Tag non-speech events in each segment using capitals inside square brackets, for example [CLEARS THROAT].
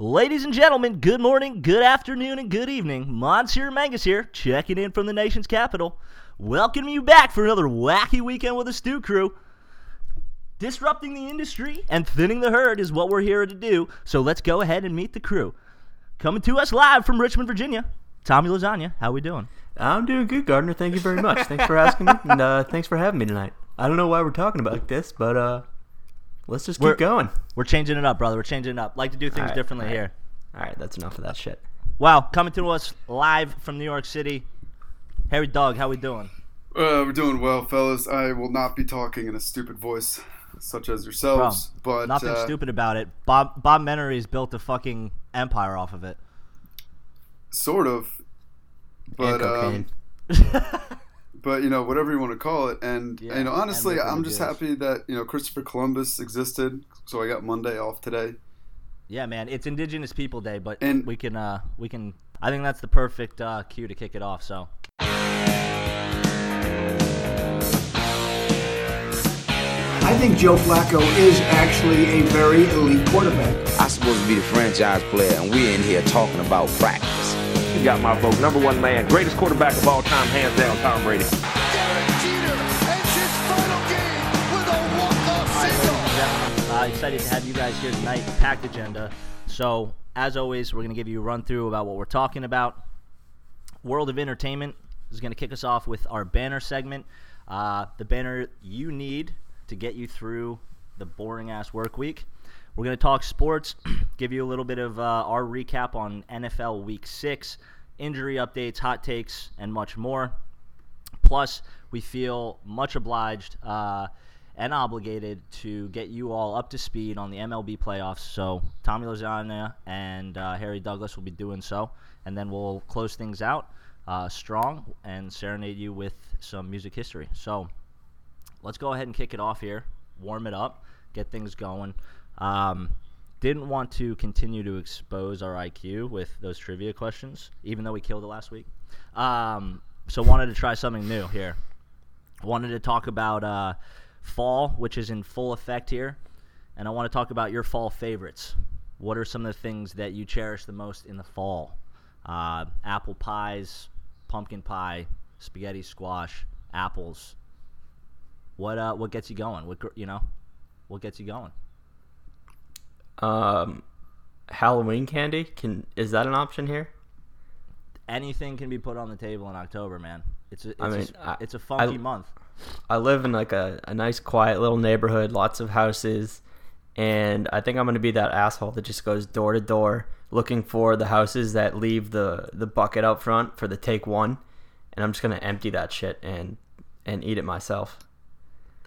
Ladies and gentlemen, good morning, good afternoon, and good evening. Monsieur Mangus here, checking in from the nation's capital. Welcome you back for another wacky weekend with the Stew Crew. Disrupting the industry and thinning the herd is what we're here to do, so let's go ahead and meet the crew. Coming to us live from Richmond, Virginia, Tommy Lasagna. How we doing? I'm doing good, Gardner. Thank you very much. Thanks for asking me, and uh, thanks for having me tonight. I don't know why we're talking about this, but uh, let's just keep We're- going. We're changing it up, brother. We're changing it up. Like to do things All right, differently all right. here. All right, that's enough of that shit. Wow, coming to us live from New York City. Harry Dog, how we doing? Uh, we're doing well, fellas. I will not be talking in a stupid voice, such as yourselves. but Nothing uh, stupid about it. Bob Bob Menery's built a fucking empire off of it. Sort of. But and um, cocaine. [LAUGHS] but you know whatever you want to call it, and Yeah, you know honestly, and liquid I'm just abuse. happy that you know Christopher Columbus existed, so I got Monday off today. Yeah, man, it's Indigenous People Day, but And- we can uh we can. I think that's the perfect uh, cue to kick it off. So I think Joe Flacco is actually a very elite quarterback. I'm supposed to be the franchise player, and we're in here talking about practice. You got my vote. Number one man, greatest quarterback of all time, hands down, Tom Brady. Uh, excited to have you guys here tonight. Packed agenda. So as always, we're gonna give you a run through about what we're talking about. World of Entertainment is going to kick us off with our banner segment. Uh, the banner you need to get you through the boring ass work week. We're going to talk sports, [CLEARS THROAT] give you a little bit of uh, our recap on NFL Week 6, injury updates, hot takes, and much more. Plus, we feel much obliged uh, and obligated to get you all up to speed on the MLB playoffs. So, Tommy Lasagna and uh, Harry Douglas will be doing so. And then we'll close things out uh, strong and serenade you with some music history. So, let's go ahead and kick it off here, warm it up, get things going. Um, didn't want to continue to expose our IQ with those trivia questions, even though we killed it last week. Um, so wanted to try something new here. Wanted to talk about uh, fall, which is in full effect here, and I want to talk about your fall favorites. What are some of the things that you cherish the most in the fall? Uh, apple pies, pumpkin pie, spaghetti squash, apples. What uh, what gets you going? What you know, what gets you going? Um, Halloween candy can is that an option here? anything can be put on the table in October, man. It's a, it's, I a mean, I- it's a funky I- month. I live in like a, a nice quiet little neighborhood, lots of houses, and I think I'm gonna be that asshole that just goes door to door looking for the houses that leave the the bucket out front for the take one, and I'm just gonna empty that shit and and eat it myself.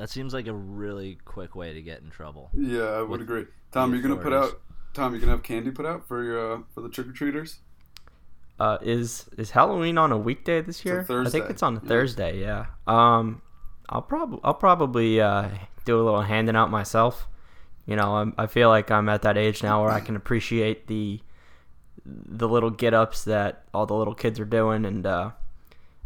That seems like a really quick way to get in trouble. Yeah, I would agree. Tom, the you're gonna put out. Tom, you're gonna have candy put out for your uh, for the trick or treaters. Uh, is is Halloween on a weekday this a year? I think it's on a Yeah. Thursday. Yeah. Um, I'll probably I'll probably uh, do a little handing out myself. You know, I'm, I feel like I'm at that age now where I can appreciate the the little get ups that all the little kids are doing, and uh,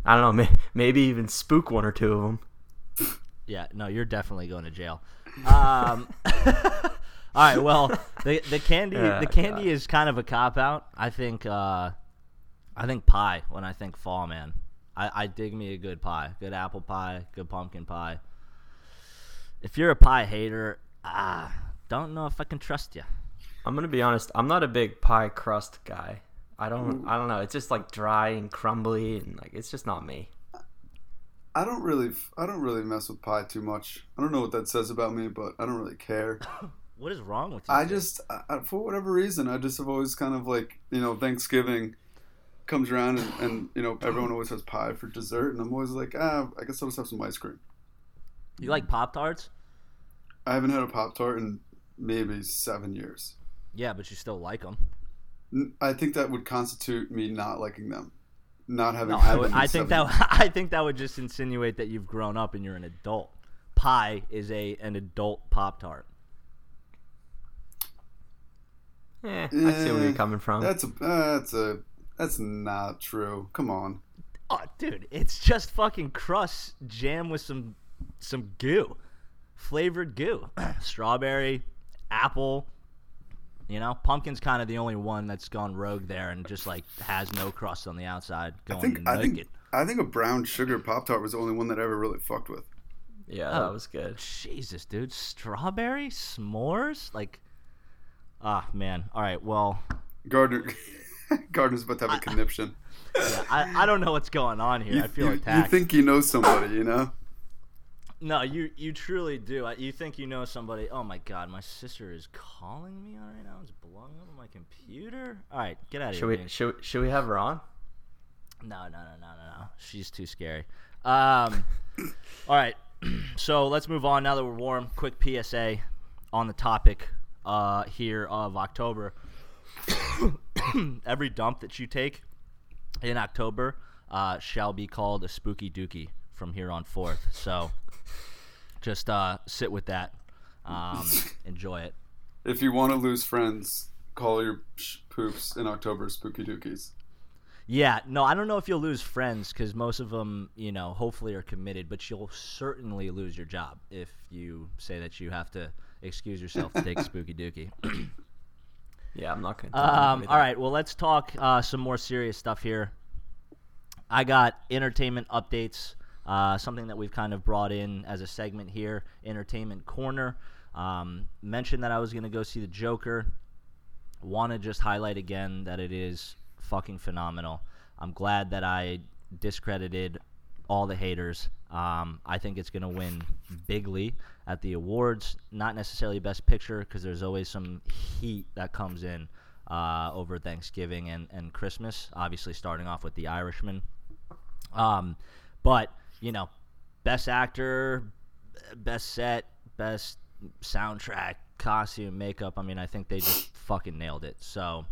I don't know, may, maybe even spook one or two of them. [LAUGHS] Yeah, no, you're definitely going to jail. Um, [LAUGHS] all right, well, the the candy Yeah, [LAUGHS] the candy is kind of a cop out. I think uh, I think pie when I think fall, man. I, I dig me a good pie, good apple pie, good pumpkin pie. If you're a pie hater, ah, don't know if I can trust you. I'm gonna be honest. I'm not a big pie crust guy. I don't. I don't know. It's just like dry and crumbly, and like it's just not me. I don't really, I don't really mess with pie too much. I don't know what that says about me, but I don't really care. [COUGHS] What is wrong with you? I just, I, for whatever reason, I just have always kind of like, you know, Thanksgiving comes around and, and you know, everyone always has pie for dessert, and I'm always like, ah, I guess I'll just have some ice cream. you like Pop Tarts? I haven't had a Pop Tart in maybe seven years. Yeah, but you still like them. I think that would constitute me not liking them, not having No, had I, them. would, in I think seven that [LAUGHS] I think that would just insinuate that you've grown up and you're an adult. Pie is a an adult Pop Tart. Eh, I see where Eh, you're coming from. That's a, that's a, that's not true. Come on. Oh, dude, it's just fucking crust jam with some some goo, flavored goo, [CLEARS THROAT] strawberry, apple, You know, Pumpkin's kind of the only one that's gone rogue there and just like has no crust on the outside, I going think I naked. think I think a brown sugar pop tart was the only one that I ever really fucked with. Yeah, Oh. that was good. Jesus, dude, strawberry s'mores, like, ah, man. All right, well, Gardner [LAUGHS] Gardner's about to have a conniption. yeah, I, I don't know what's going on here. You, I feel you, you attacked. think you know somebody, you know? No, you you truly do. I- You think you know somebody? Oh my God, my sister is calling me right now. It's blowing up on my computer. All right, get out of Should here. we dude. should should we have her on? No, no, no, no, no, no. She's too scary. Um, [COUGHS] all right, [CLEARS THROAT] so let's move on now that we're warm. Quick PSA on the topic uh, here of October. [COUGHS] Every dump that you take in October uh, shall be called a spooky dookie from here on forth. So just uh, sit with that. Um, [LAUGHS] enjoy it. If you want to lose friends, call your poops in October spooky dookies. Yeah, no, I don't know if you'll lose friends because most of them, you know, hopefully are committed, but you'll certainly lose your job if you say that you have to excuse yourself to take [LAUGHS] Spooky Dookie. [CLEARS THROAT] Yeah, I'm not gonna. tell Um, anybody all that. right, well, let's talk uh, some more serious stuff here. I got entertainment updates, uh, something that we've kind of brought in as a segment here, Entertainment Corner. Um, mentioned that I was going to go see the Joker. Want to just highlight again that it is fucking phenomenal. I'm glad that I discredited all the haters. Um, I think it's going to win bigly at the awards. Not necessarily Best Picture because there's always some heat that comes in uh, over Thanksgiving and, and Christmas. Obviously, starting off with The Irishman. Um, but you know, Best Actor, Best Set, Best Soundtrack, Costume, Makeup. I mean, I think they just [LAUGHS] fucking nailed it. So.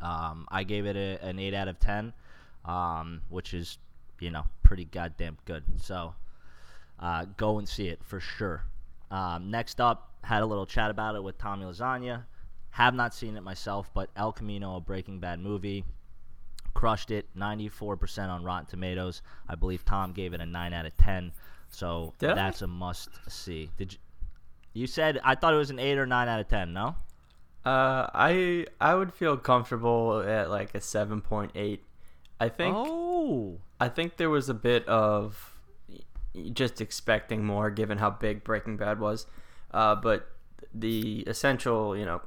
Um, I gave it a, an 8 out of 10, um, which is, you know, pretty goddamn good. So uh, go and see it for sure. Um, next up, had a little chat about it with Tommy Lasagna. Have not seen it myself, but El Camino, a Breaking Bad movie, crushed it. 94% on Rotten Tomatoes. I believe Tom gave it a 9 out of 10. So Did that's a must see. Did you? You said I thought it was an 8 or 9 out of 10, no? Uh, I I would feel comfortable at like a seven point eight. I think Oh. I think there was a bit of just expecting more given how big Breaking Bad was, uh, but the essential you know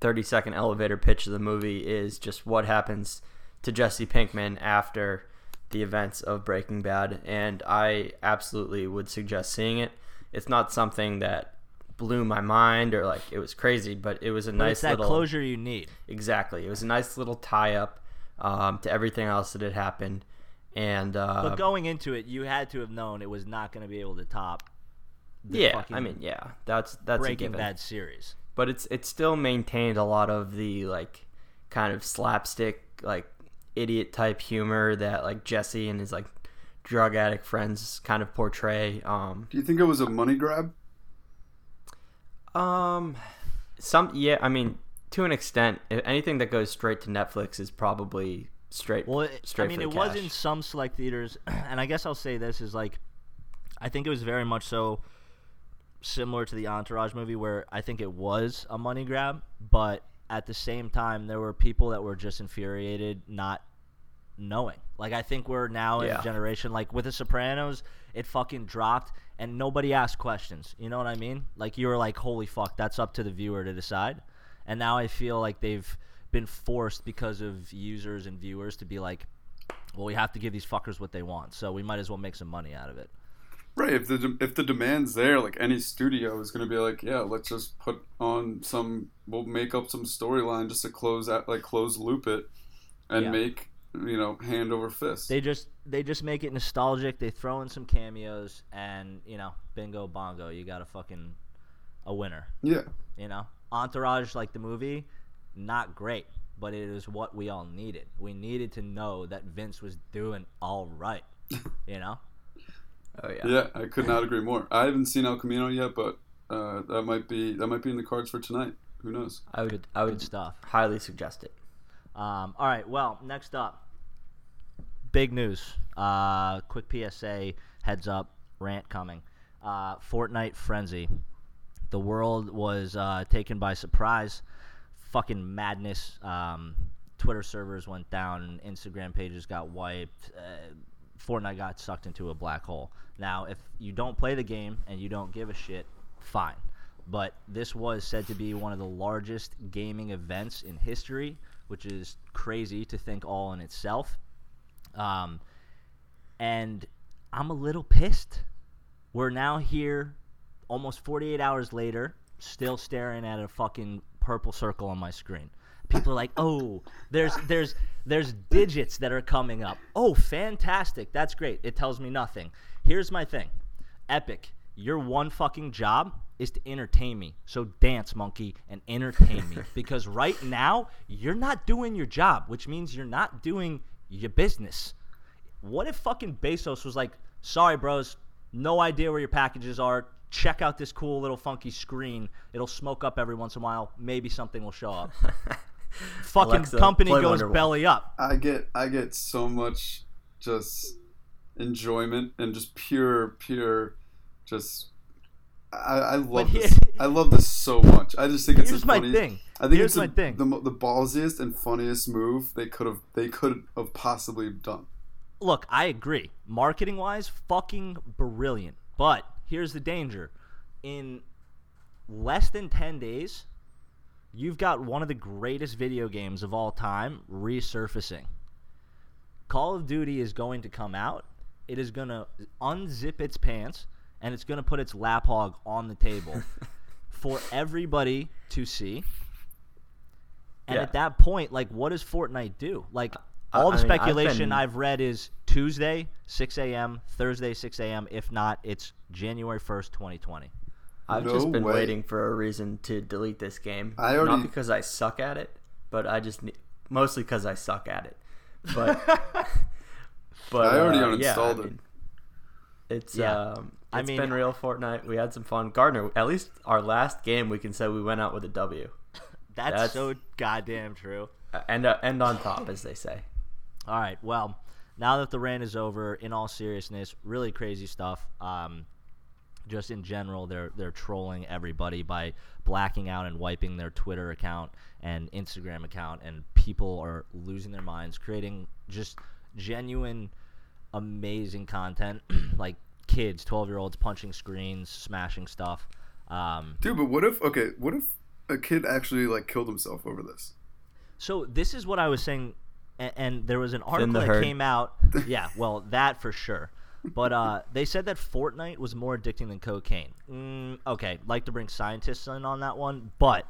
thirty second elevator pitch of the movie is just what happens to Jesse Pinkman after the events of Breaking Bad, and I absolutely would suggest seeing it. It's not something that blew my mind or like it was crazy, but it was a But nice it's that little closure you need. exactly. It was a nice little tie up um, to everything else that had happened, and uh, But going into it, you had to have known it was not going to be able to top the yeah, fucking I mean, yeah, that's that's a Breaking. Bad series. but it's it still maintained a lot of the like kind of slapstick like idiot type humor that like Jesse and his like drug addict friends kind of portray. Um, Do you think it was a money grab? um, some yeah, I mean to an extent, anything that goes straight to Netflix is probably straight. Well, it, straight I mean, for it the was in some select theaters, [CLEARS THROAT] and I guess I'll say this is like, I think it was very much so similar to the Entourage movie, where I think it was a money grab, but at the same time, there were people that were just infuriated not knowing. Like, I think we're now in Yeah. a generation, like with The Sopranos, it fucking dropped, and nobody asked questions. You know what I mean? Like, you were like, holy fuck, that's up to the viewer to decide. And now I feel like they've been forced because of users and viewers to be like, well, we have to give these fuckers what they want, so we might as well make some money out of it. Right. If the if the demand's there, like any studio is going to be like, yeah, let's just put on some, we'll make up some storyline just to close out, like close loop it, and Yeah. make you know hand over fist. They just they just make it nostalgic. They throw in some cameos, and you know, bingo bongo, you got a fucking a winner. yeah. You know, Entourage, like the movie, not great, but it is what we all needed. We needed to know that Vince was doing all right. [LAUGHS] You know, Oh yeah. Yeah, I could not agree more. I haven't seen El Camino yet, but uh, that might be that might be in the cards for tonight. Who knows? I would I would stuff. highly suggest it. Um, all right. Well, next up, big news. Uh, quick PSA. Heads up. Rant coming. Uh, Fortnite frenzy. The world was uh, taken by surprise fucking madness. Um, Twitter servers went down, Instagram pages got wiped. Uh, Fortnite got sucked into a black hole. Now, if you don't play the game and you don't give a shit, fine. But this was said to be one of the largest gaming events in history, which is crazy to think all in itself. Um, and I'm a little pissed. We're now here, almost 48 hours later, still staring at a fucking purple circle on my screen. People are like, "Oh, there's there's there's digits that are coming up. Oh, fantastic! That's great. It tells me nothing. Here's my thing, Epic. Your one fucking job is to entertain me. So dance, monkey, and entertain me. [LAUGHS] Because right now you're not doing your job, which means you're not doing your business. What if fucking Bezos was like, "Sorry, bros, no idea where your packages are. Check out this cool little funky screen. It'll smoke up every once in a while. Maybe something will show up." [LAUGHS] fucking Alexa, company goes Wonderwall. belly up. I get I get so much just enjoyment and just pure pure just I, I love here- this. I love this so much. I just think it's Here's the my funniest. thing. I think Here's it's my the, thing. The, the ballsiest and funniest move they could have they could have possibly done. Look, I agree. Marketing wise, fucking brilliant. But here's the danger. In less than 10 days, you've got one of the greatest video games of all time resurfacing. Call of Duty is going to come out. It is going to unzip its pants and it's going to put its lap hog on the table [LAUGHS] for everybody to see. And Yeah. at that point, like, what does Fortnite do? Like, all the I mean, I've speculation been- I've read is Tuesday, 6 a.m., Thursday, 6 a.m. If not, it's January 1st, 2020. I've No just been way. waiting for a reason to delete this game. I already- Not because I suck at it, but I just ne- mostly because I suck at it. But [LAUGHS] but I already uh, yeah, uninstalled I it. mean, It's Yeah. um, I mean- been real Fortnite. We had some fun. Gardner, at least our last game, we can say we went out with a W, [LAUGHS] That's, That's- so goddamn true. Uh, and uh, and on top, as they say. All right. Well, now that the rain is over, in all seriousness, really crazy stuff. Um, just in general, they're they're trolling everybody by blacking out and wiping their Twitter account and Instagram account, and people are losing their minds, creating just genuine, amazing content, [CLEARS THROAT] like kids, twelve year olds punching screens, smashing stuff. Um, Dude, but what if okay, what if a kid actually like killed himself over this? So this is what I was saying, and, and there was an article the that came out. [LAUGHS] Yeah, well, that for sure. But uh, they said that Fortnite was more addicting than cocaine. Mm, okay, like to bring scientists in on that one, but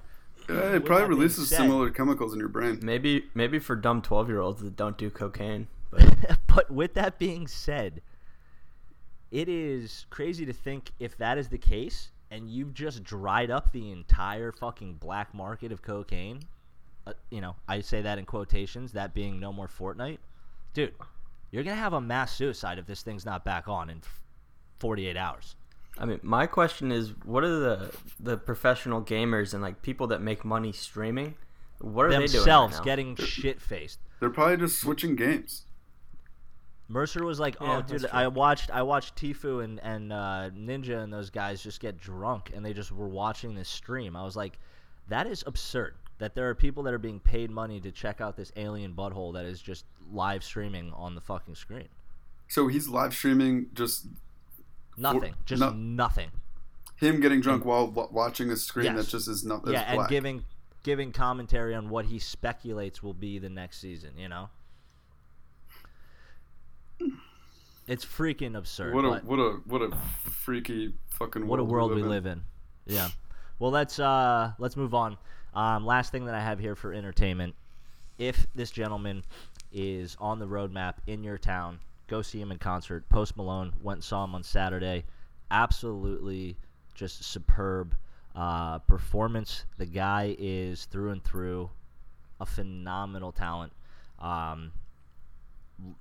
Uh, it probably releases said- similar chemicals in your brain. Maybe maybe for dumb twelve year olds that don't do cocaine. But [LAUGHS] but with that being said, it is crazy to think if that is the case, and you've just dried up the entire fucking black market of cocaine. Uh, you know, I say that in quotations. That being no more Fortnite, dude. You're gonna have a mass suicide if this thing's not back on in 48 hours. I mean, my question is, what are the the professional gamers and like people that make money streaming? What are they doing? Themselves right getting shit faced. They're probably just switching games. Mercer was like, Yeah, "Oh, dude. I watched, I watched Tfue and and uh, Ninja and those guys just get drunk, and they just were watching this stream." I was like, "That is absurd." That there are people that are being paid money to check out this alien butthole that is just live streaming on the fucking screen. So he's live streaming just Nothing, just no- nothing. him getting drunk while wa- watching a screen Yes. that just is not. yeah, and giving giving commentary on what he speculates will be the next season. You know, it's freaking absurd. What a what a what a freaky fucking what a world we in. live in. Yeah. Well, let's uh let's move on. Um, last thing that I have here for entertainment: if this gentleman is on the roadmap in your town, go see him in concert. Post Malone went and saw him on Saturday. Absolutely, just superb uh, performance. The guy is through and through a phenomenal talent. Um,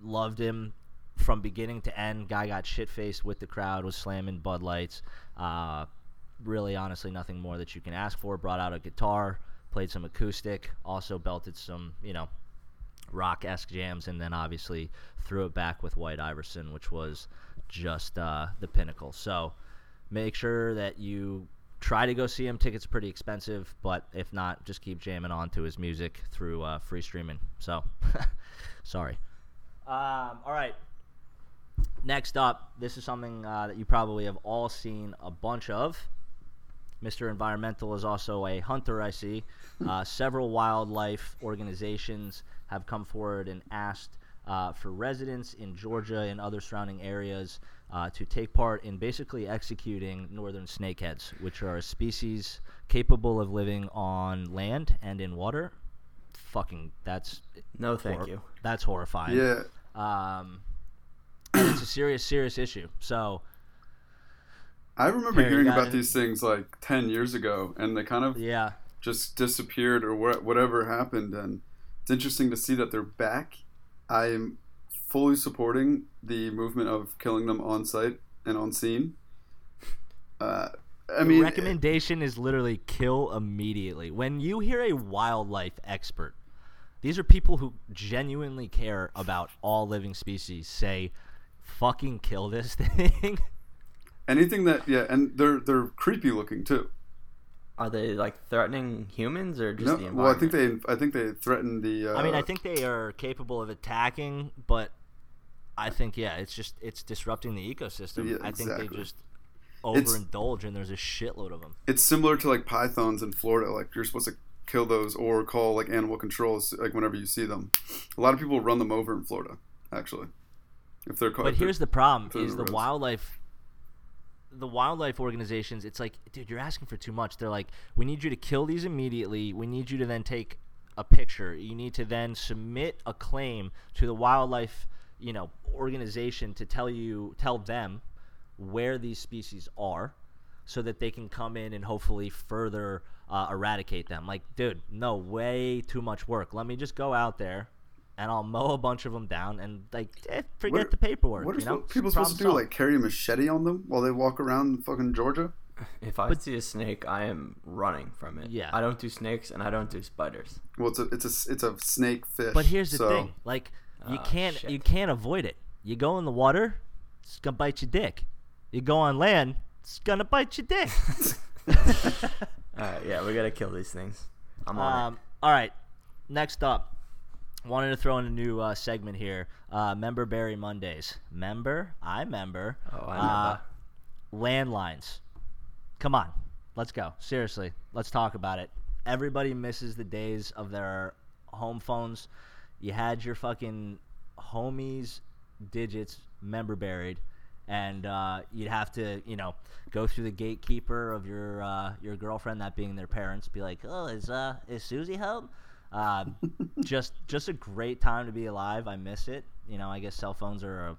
loved him from beginning to end. Guy got shit faced with the crowd, was slamming Bud Lights. Uh, really, honestly, nothing more that you can ask for. Brought out a guitar, played some acoustic, also belted some, you know, rock esque jams, and then obviously threw it back with White Iverson, which was just uh, the pinnacle. So make sure that you try to go see him. Tickets are pretty expensive, but if not, just keep jamming on to his music through uh, free streaming. So, [LAUGHS] sorry. Um, all right. Next up, this is something uh, that you probably have all seen a bunch of. Mr. Environmental is also a hunter, I see. Uh, several wildlife organizations have come forward and asked uh, for residents in Georgia and other surrounding areas uh, to take part in basically executing northern snakeheads, which are a species capable of living on land and in water. Fucking, that's No, thank hor- you. That's horrifying. Yeah, Um, it's a serious, serious issue. So, I remember Harry, hearing about it? these things like ten years ago, and they kind of yeah, just disappeared or wha- whatever happened. And it's interesting to see that they're back. I am fully supporting the movement of killing them on site and on scene. Uh, I the mean, recommendation is literally kill immediately. When you hear a wildlife expert, these are people who genuinely care about all living species. Say, fucking kill this [LAUGHS] thing. Anything that yeah, and they're they're creepy looking too. Are they like threatening humans or just No, the well, I think they I think they threaten the. Uh, I mean, I think they are capable of attacking, but I think yeah, it's just it's disrupting the ecosystem. Yeah, I think they exactly. just It's- overindulge, and there's a shitload of them. it's similar to like pythons in Florida. Like you're supposed to kill those or call like animal controls like whenever you see them. A lot of people run them over in Florida, actually. If they're caught. But here's the problem: is the the wildlife, the wildlife organizations. It's like, dude, you're asking for too much. They're like, we need you to kill these immediately. We need you to then take a picture. You need to then submit a claim to the wildlife, you know, organization to tell you, tell them where these species are, so that they can come in and hopefully further uh, eradicate them. Like, dude, no, way too much work. Let me just go out there. And I'll mow a bunch of them down, and like, eh, forget What- the paperwork. What are you know? people Problem supposed to do? solved. Like carry a machete on them while they walk around fucking Georgia? [LAUGHS] If I see a snake, I am running from it. Yeah. I don't do snakes and I don't do spiders. Well, it's a it's a it's a snake fish. But here's the so- thing: like, you Ah, can't shit. you can't avoid it. You go in the water, it's gonna bite your dick. You go on land, it's gonna bite your dick. [LAUGHS] [LAUGHS] All right, yeah, we gotta kill these things. I'm on um, all right, next up, wanted to throw in a new uh, segment here. Uh, member Berry Mondays. Member, I member. Oh, I Uh, remember. landlines. Come on, let's go. Seriously, let's talk about it. Everybody misses the days of their home phones. You had your fucking homies' digits member buried, and uh, you'd have to, you know, go through the gatekeeper of your uh, your girlfriend, that being their parents, be like, "Oh, is uh is Susie home?" Uh, [LAUGHS] just just a great time to be alive. I miss it. You know, I guess cell phones are a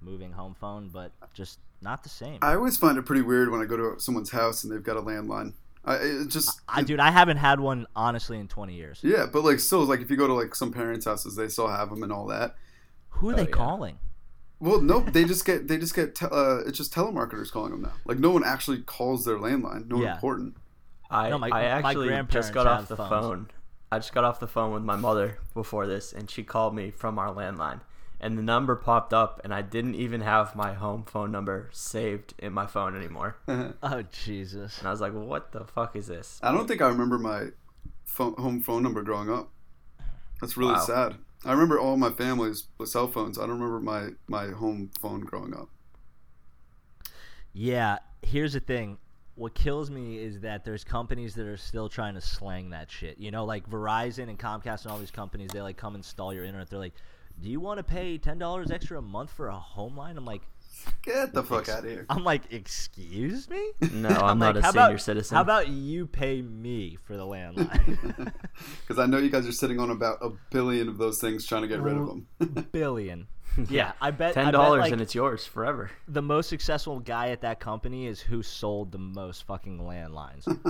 moving home phone, but just not the same. I always find it pretty weird when I go to someone's house and they've got a landline. I it just I dude, I haven't had one honestly in 20 years. yeah, but like still like if you go to like some parents' houses, they still have them and all that. Who are they yeah. calling? Well, nope, [LAUGHS] they just get they just get te- uh, it's just telemarketers calling them now. Like no one actually calls their landline. No one Yeah. important. I, No, my- I actually grandparents just got off the phones. phone. I just got off the phone with my mother before this, and she called me from our landline. And the number popped up, and I didn't even have my home phone number saved in my phone anymore. And [LAUGHS] Oh Jesus. And I was like, what the fuck is this? I don't think I remember my phone, home phone number growing up. That's really Wow. sad. I remember all my families with cell phones. I don't remember my my home phone growing up. Yeah, here's the thing. What kills me is that there's companies that are still trying to slang that shit. You know, like Verizon and Comcast and all these companies, they like come install your internet. They're like, "Do you want to pay ten dollars extra a month for a home line?" I'm like, Get the fuck out of here. I'm like, excuse me? No, [LAUGHS] I'm, not like, a senior about, city. How about you pay me for the landline? [LAUGHS] [LAUGHS] Because I know you guys are sitting on about a billion of those things trying to get rid of them. Billion. [LAUGHS] Yeah, I bet. ten dollars like, and it's yours forever. the most successful guy at that company is who sold the most fucking landlines. [LAUGHS]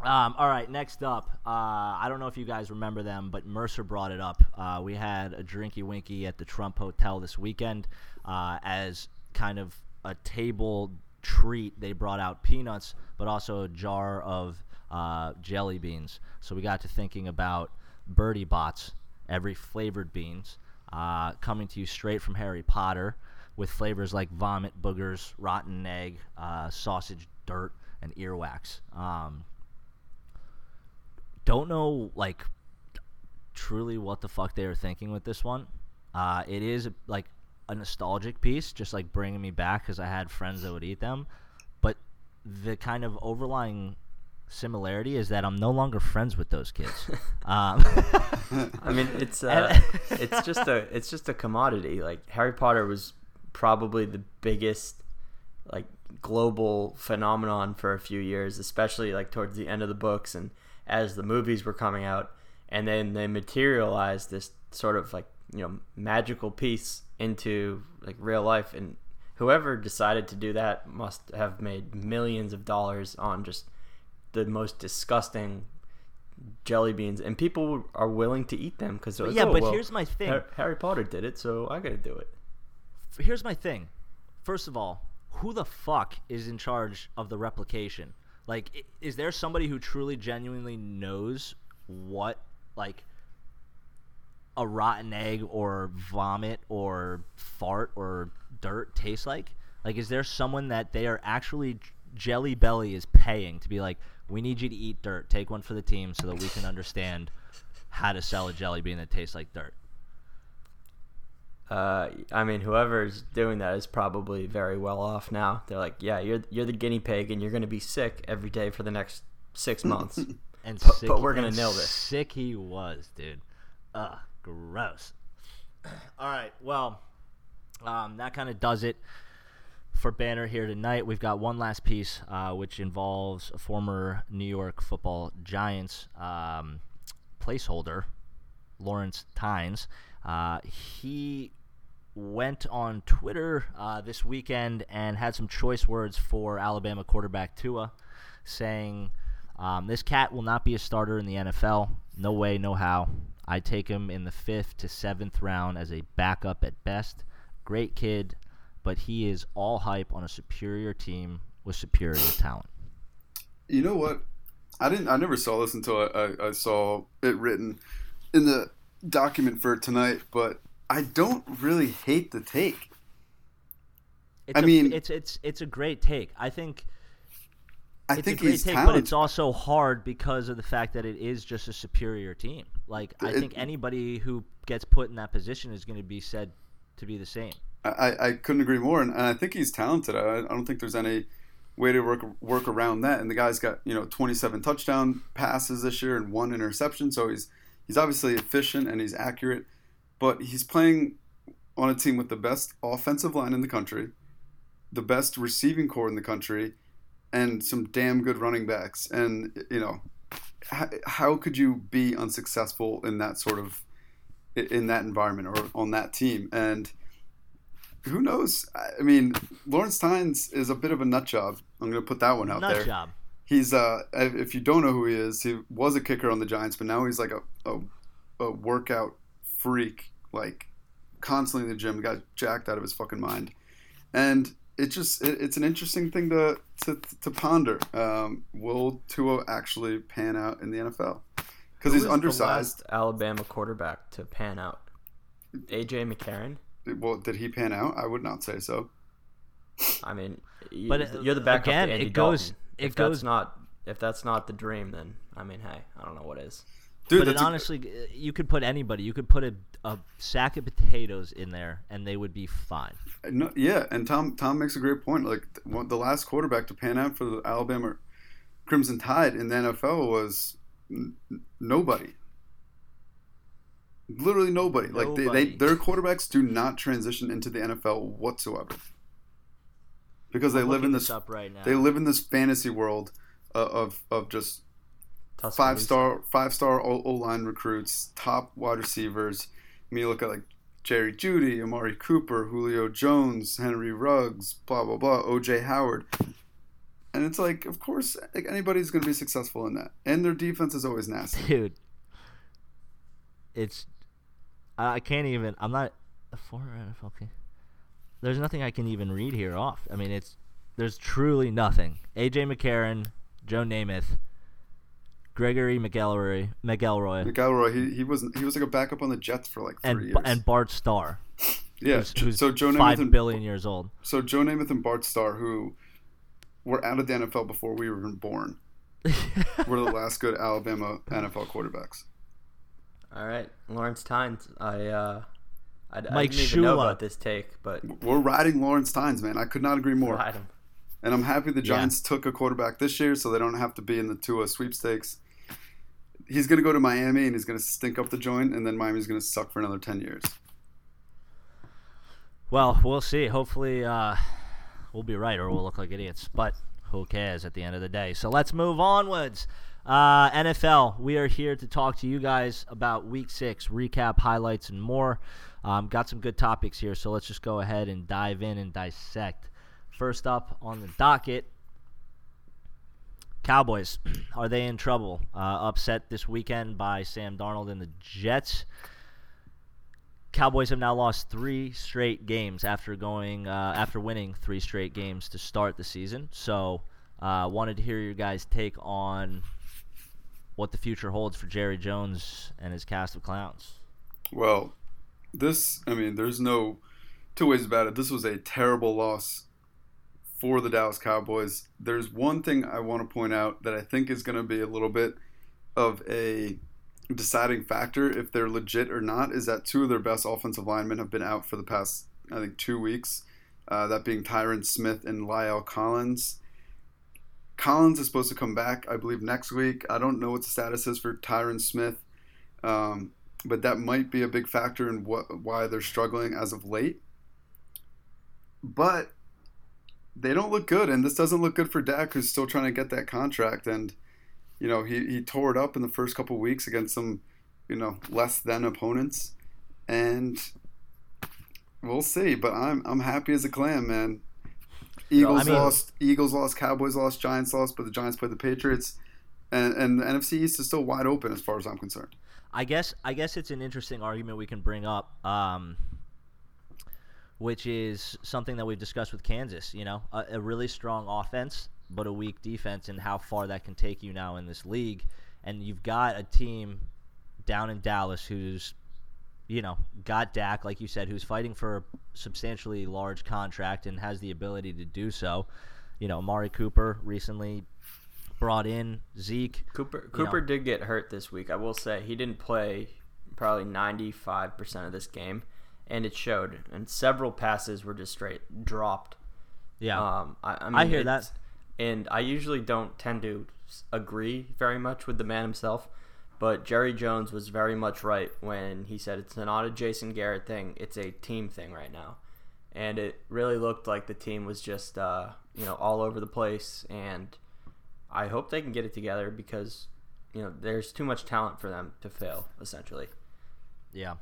um, all right, next up, uh, I don't know if you guys remember them, but Mercer brought it up. Uh, we had a drinky winky at the Trump Hotel this weekend uh, as kind of a table treat. They brought out peanuts, but also a jar of uh, jelly beans. So we got to thinking about Bertie Bott's, every flavored beans uh, coming to you straight from Harry Potter with flavors like vomit, boogers, rotten egg, uh, sausage, dirt, and earwax. Um, don't know like truly what the fuck they were thinking with this one. Uh, it is like a nostalgic piece, just like bringing me back because I had friends that would eat them. But the kind of overlying similarity is that I'm no longer friends with those kids. [LAUGHS] um, I mean, it's [LAUGHS] uh, it's just a it's just a commodity. Like Harry Potter was probably the biggest like global phenomenon for a few years, especially like towards the end of the books and as the movies were coming out, and then they materialized this sort of like you know magical piece into like real life and whoever decided to do that must have made millions of dollars on just the most disgusting jelly beans and people are willing to eat them because yeah, but oh, here's my thing. Harry Potter did it, so I gotta do it. Here's my thing. First of all, who the fuck is in charge of the replication? Like, is there somebody who truly, genuinely knows what like a rotten egg or vomit or fart or dirt tastes like? Like, is there someone that they are actually Jelly Belly is paying to be like, we need you to eat dirt, take one for the team so that we can understand how to sell a jelly bean that tastes like dirt? Uh, I mean, whoever's doing that is probably very well off now. They're like, yeah, you're you're the guinea pig, and you're gonna be sick every day for the next six [LAUGHS] months. and but, sick, but we're gonna and nail this. Sick he was, dude. Ugh, gross. [CLEARS THROAT] All right, well, um, that kind of does it for Banner here tonight. We've got one last piece, uh, which involves a former New York Football Giants um, placeholder, Lawrence Tynes. Uh, he went on Twitter uh, this weekend and had some choice words for Alabama quarterback Tua, saying, um, This cat will not be a starter in the NFL. No way, no how. I take him in the fifth to seventh round as a backup at best. Great kid, but he is all hype on a superior team with superior [SIGHS] talent. You know what? I didn't. I never saw this until I, I, I saw it written in the document for tonight, but I don't really hate the take. It's I a, mean- it's it's it's a great take. I think I it's think a great he's take, talented. but it's also hard because of the fact that it is just a superior team. Like I It- think anybody who gets put in that position is going to be said to be the same. I, I couldn't agree more, and, and I think he's talented. I, I don't think there's any way to work work around that. And the guy's got you know 27 touchdown passes this year and one interception, so he's he's obviously efficient and he's accurate. But he's playing on a team with the best offensive line in the country, the best receiving corps in the country, and some damn good running backs. And you know, how, how could you be unsuccessful in that sort of in that environment or on that team? And who knows? I mean, Lawrence Tynes is a bit of a nut job. I'm going to put that one out there. Nut there. job. He's uh, if you don't know who he is, he was a kicker on the Giants, but now he's like a a, a workout freak, like constantly in the gym, got jacked out of his fucking mind, and it just it, it's an interesting thing to to, to ponder. Um, will Tua actually pan out in the NFL? Because he's undersized. last Alabama quarterback to pan out. AJ McCarron. Well, did he pan out? I would not say so. I mean, you, But, uh, you're the backup again, to Andy it goes- Dalton. it if goes- not if that's not the dream, then I mean, hey, I don't know what is. Dude, but it that's a- honestly, you could put anybody. You could put a, a sack of potatoes in there, and they would be fine. No, yeah, and Tom Tom makes a great point. Like the last quarterback to pan out for the Alabama Crimson Tide in the NFL was n- n- nobody. Literally nobody. Like they, they their quarterbacks do not transition into the NFL whatsoever. Because they I'm live in this up right now. they live in this fantasy world uh, of of just five star five star O line recruits, top wide receivers. I mean, you look at like Jerry Jeudy, Amari Cooper, Julio Jones, Henry Ruggs, blah blah blah, OJ Howard, and it's like, of course, like, anybody's going to be successful in that, and their defense is always nasty. dude. It's I I can't even. I'm not a former NFL. Uh, okay, there's nothing I can even read here off. I mean, it's there's truly nothing. AJ McCarron, Joe Namath, Gregory McElroy, McElroy, McElroy, he, he was he was like a backup on the Jets for like three and years. and Bart Starr, yeah, who's, who's so Joe Namath five and billion years old. so Joe Namath and Bart Starr, who were out of the NFL before we were even born. [LAUGHS] were the last good Alabama NFL quarterbacks. All right, Lawrence Tynes. I uh, I, I didn't even know about this take, but We're riding Lawrence Tynes, man. I could not agree more. ride him. And I'm happy the Giants took a quarterback this year so they don't have to be in the Tua sweepstakes. He's going to go to Miami and he's going to stink up the joint, and then Miami's going to suck for another 10 years. Well, we'll see. Hopefully, uh, we'll be right, or we'll look like idiots. But who cares at the end of the day? So let's move onwards. Uh, NFL, we are here to talk to you guys about Week Six recap, highlights, and more. Um, got some good topics here, so let's just go ahead and dive in and dissect. First up on the docket, Cowboys. [CLEARS THROAT] Are they in trouble? Uh, upset this weekend by Sam Darnold and the Jets. Cowboys have now lost three straight games after going uh, after winning three straight games to start the season. So, uh, wanted to hear your guys' take on what the future holds for Jerry Jones and his cast of clowns. Well, this, I mean, there's no two ways about it. This was a terrible loss for the Dallas Cowboys. There's one thing I want to point out that I think is going to be a little bit of a deciding factor if they're legit or not is that two of their best offensive linemen have been out for the past, I think, two weeks. Uh, that being Tyron Smith and La'el Collins. Collins is supposed to come back, I believe, next week. I don't know what the status is for Tyron Smith, um, but that might be a big factor in what why they're struggling as of late. But they don't look good, and this doesn't look good for Dak, who's still trying to get that contract. And you know, he, he tore it up in the first couple weeks against some, you know, less than opponents, and we'll see. But I'm I'm happy as a clam, man. Eagles I mean- lost, Eagles lost, Cowboys lost, Giants lost, but the Giants played the Patriots, and and the NFC East is still wide open as far as I'm concerned. I guess I guess it's an interesting argument we can bring up, um, which is something that we've discussed with Kansas. You know, a, a really strong offense, but a weak defense, and how far that can take you now in this league. And you've got a team down in Dallas who's, you know, got Dak, like you said, who's fighting for a substantially large contract and has the ability to do so. You know, Amari Cooper recently brought in Zeke. Cooper you know. Cooper did get hurt this week. I will say he didn't play probably 95% of this game, and it showed. And several passes were just straight dropped. Yeah, Um, I, I, mean, I hear that. And I usually don't tend to agree very much with the man himself, but Jerry Jones was very much right when he said it's not a Jason Garrett thing; it's a team thing right now. And it really looked like the team was just, uh, you know, all over the place. And I hope they can get it together because, you know, there's too much talent for them to fail. Essentially, yeah.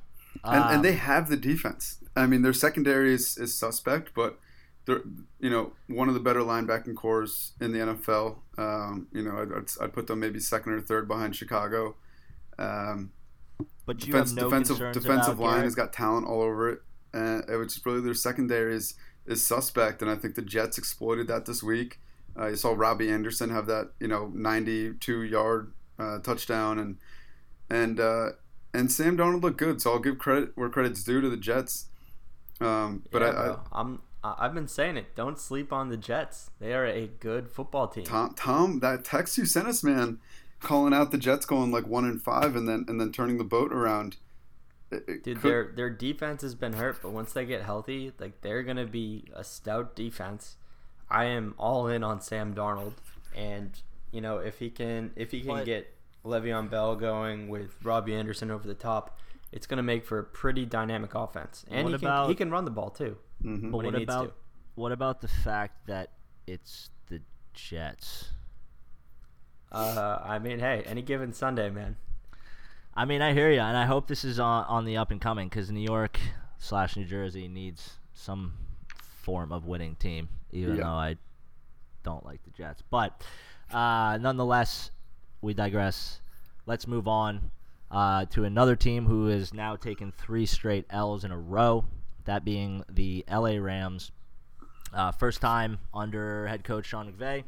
and, Um, and they have the defense. I mean, their secondary is, is suspect, but they're you know one of the better linebacking corps in the NFL. Um, you know, I'd, I'd, I'd put them maybe second or third behind Chicago. Um, But you defense, have no defensive defensive line Garrett? has got talent all over it, and it was just really their secondary is is suspect, and I think the Jets exploited that this week. Uh, you saw Robbie Anderson have that you know 92 yard uh, touchdown, and and uh, and Sam Darnold looked good, so I'll give credit where credit's due to the Jets. Um, but Yeah, I, I. I'm I- I've been saying it. Don't sleep on the Jets. They are a good football team. Tom, Tom, that text you sent us, man, calling out the Jets going like one and five, and then and then turning the boat around. It- it Dude, could- their their defense has been hurt, but once they get healthy, like they're gonna be a stout defense. I am all in on Sam Darnold, and you know if he can if he can But- get Le'Veon Bell going with Robbie Anderson over the top, it's gonna make for a pretty dynamic offense, and What he can he can run the ball too. Mhm. But when he what needs about to. what about the fact that it's the Jets? Uh, I mean, hey, any given Sunday, man. I mean, I hear you, and I hope this is on, on the up and coming because New York slash New Jersey needs some form of winning team, even Yeah. though I don't like the Jets. But uh, nonetheless, we digress. Let's move on uh, to another team who has now taken three straight L's in a row. That being the LA Rams. Uh, first time under head coach Sean McVay.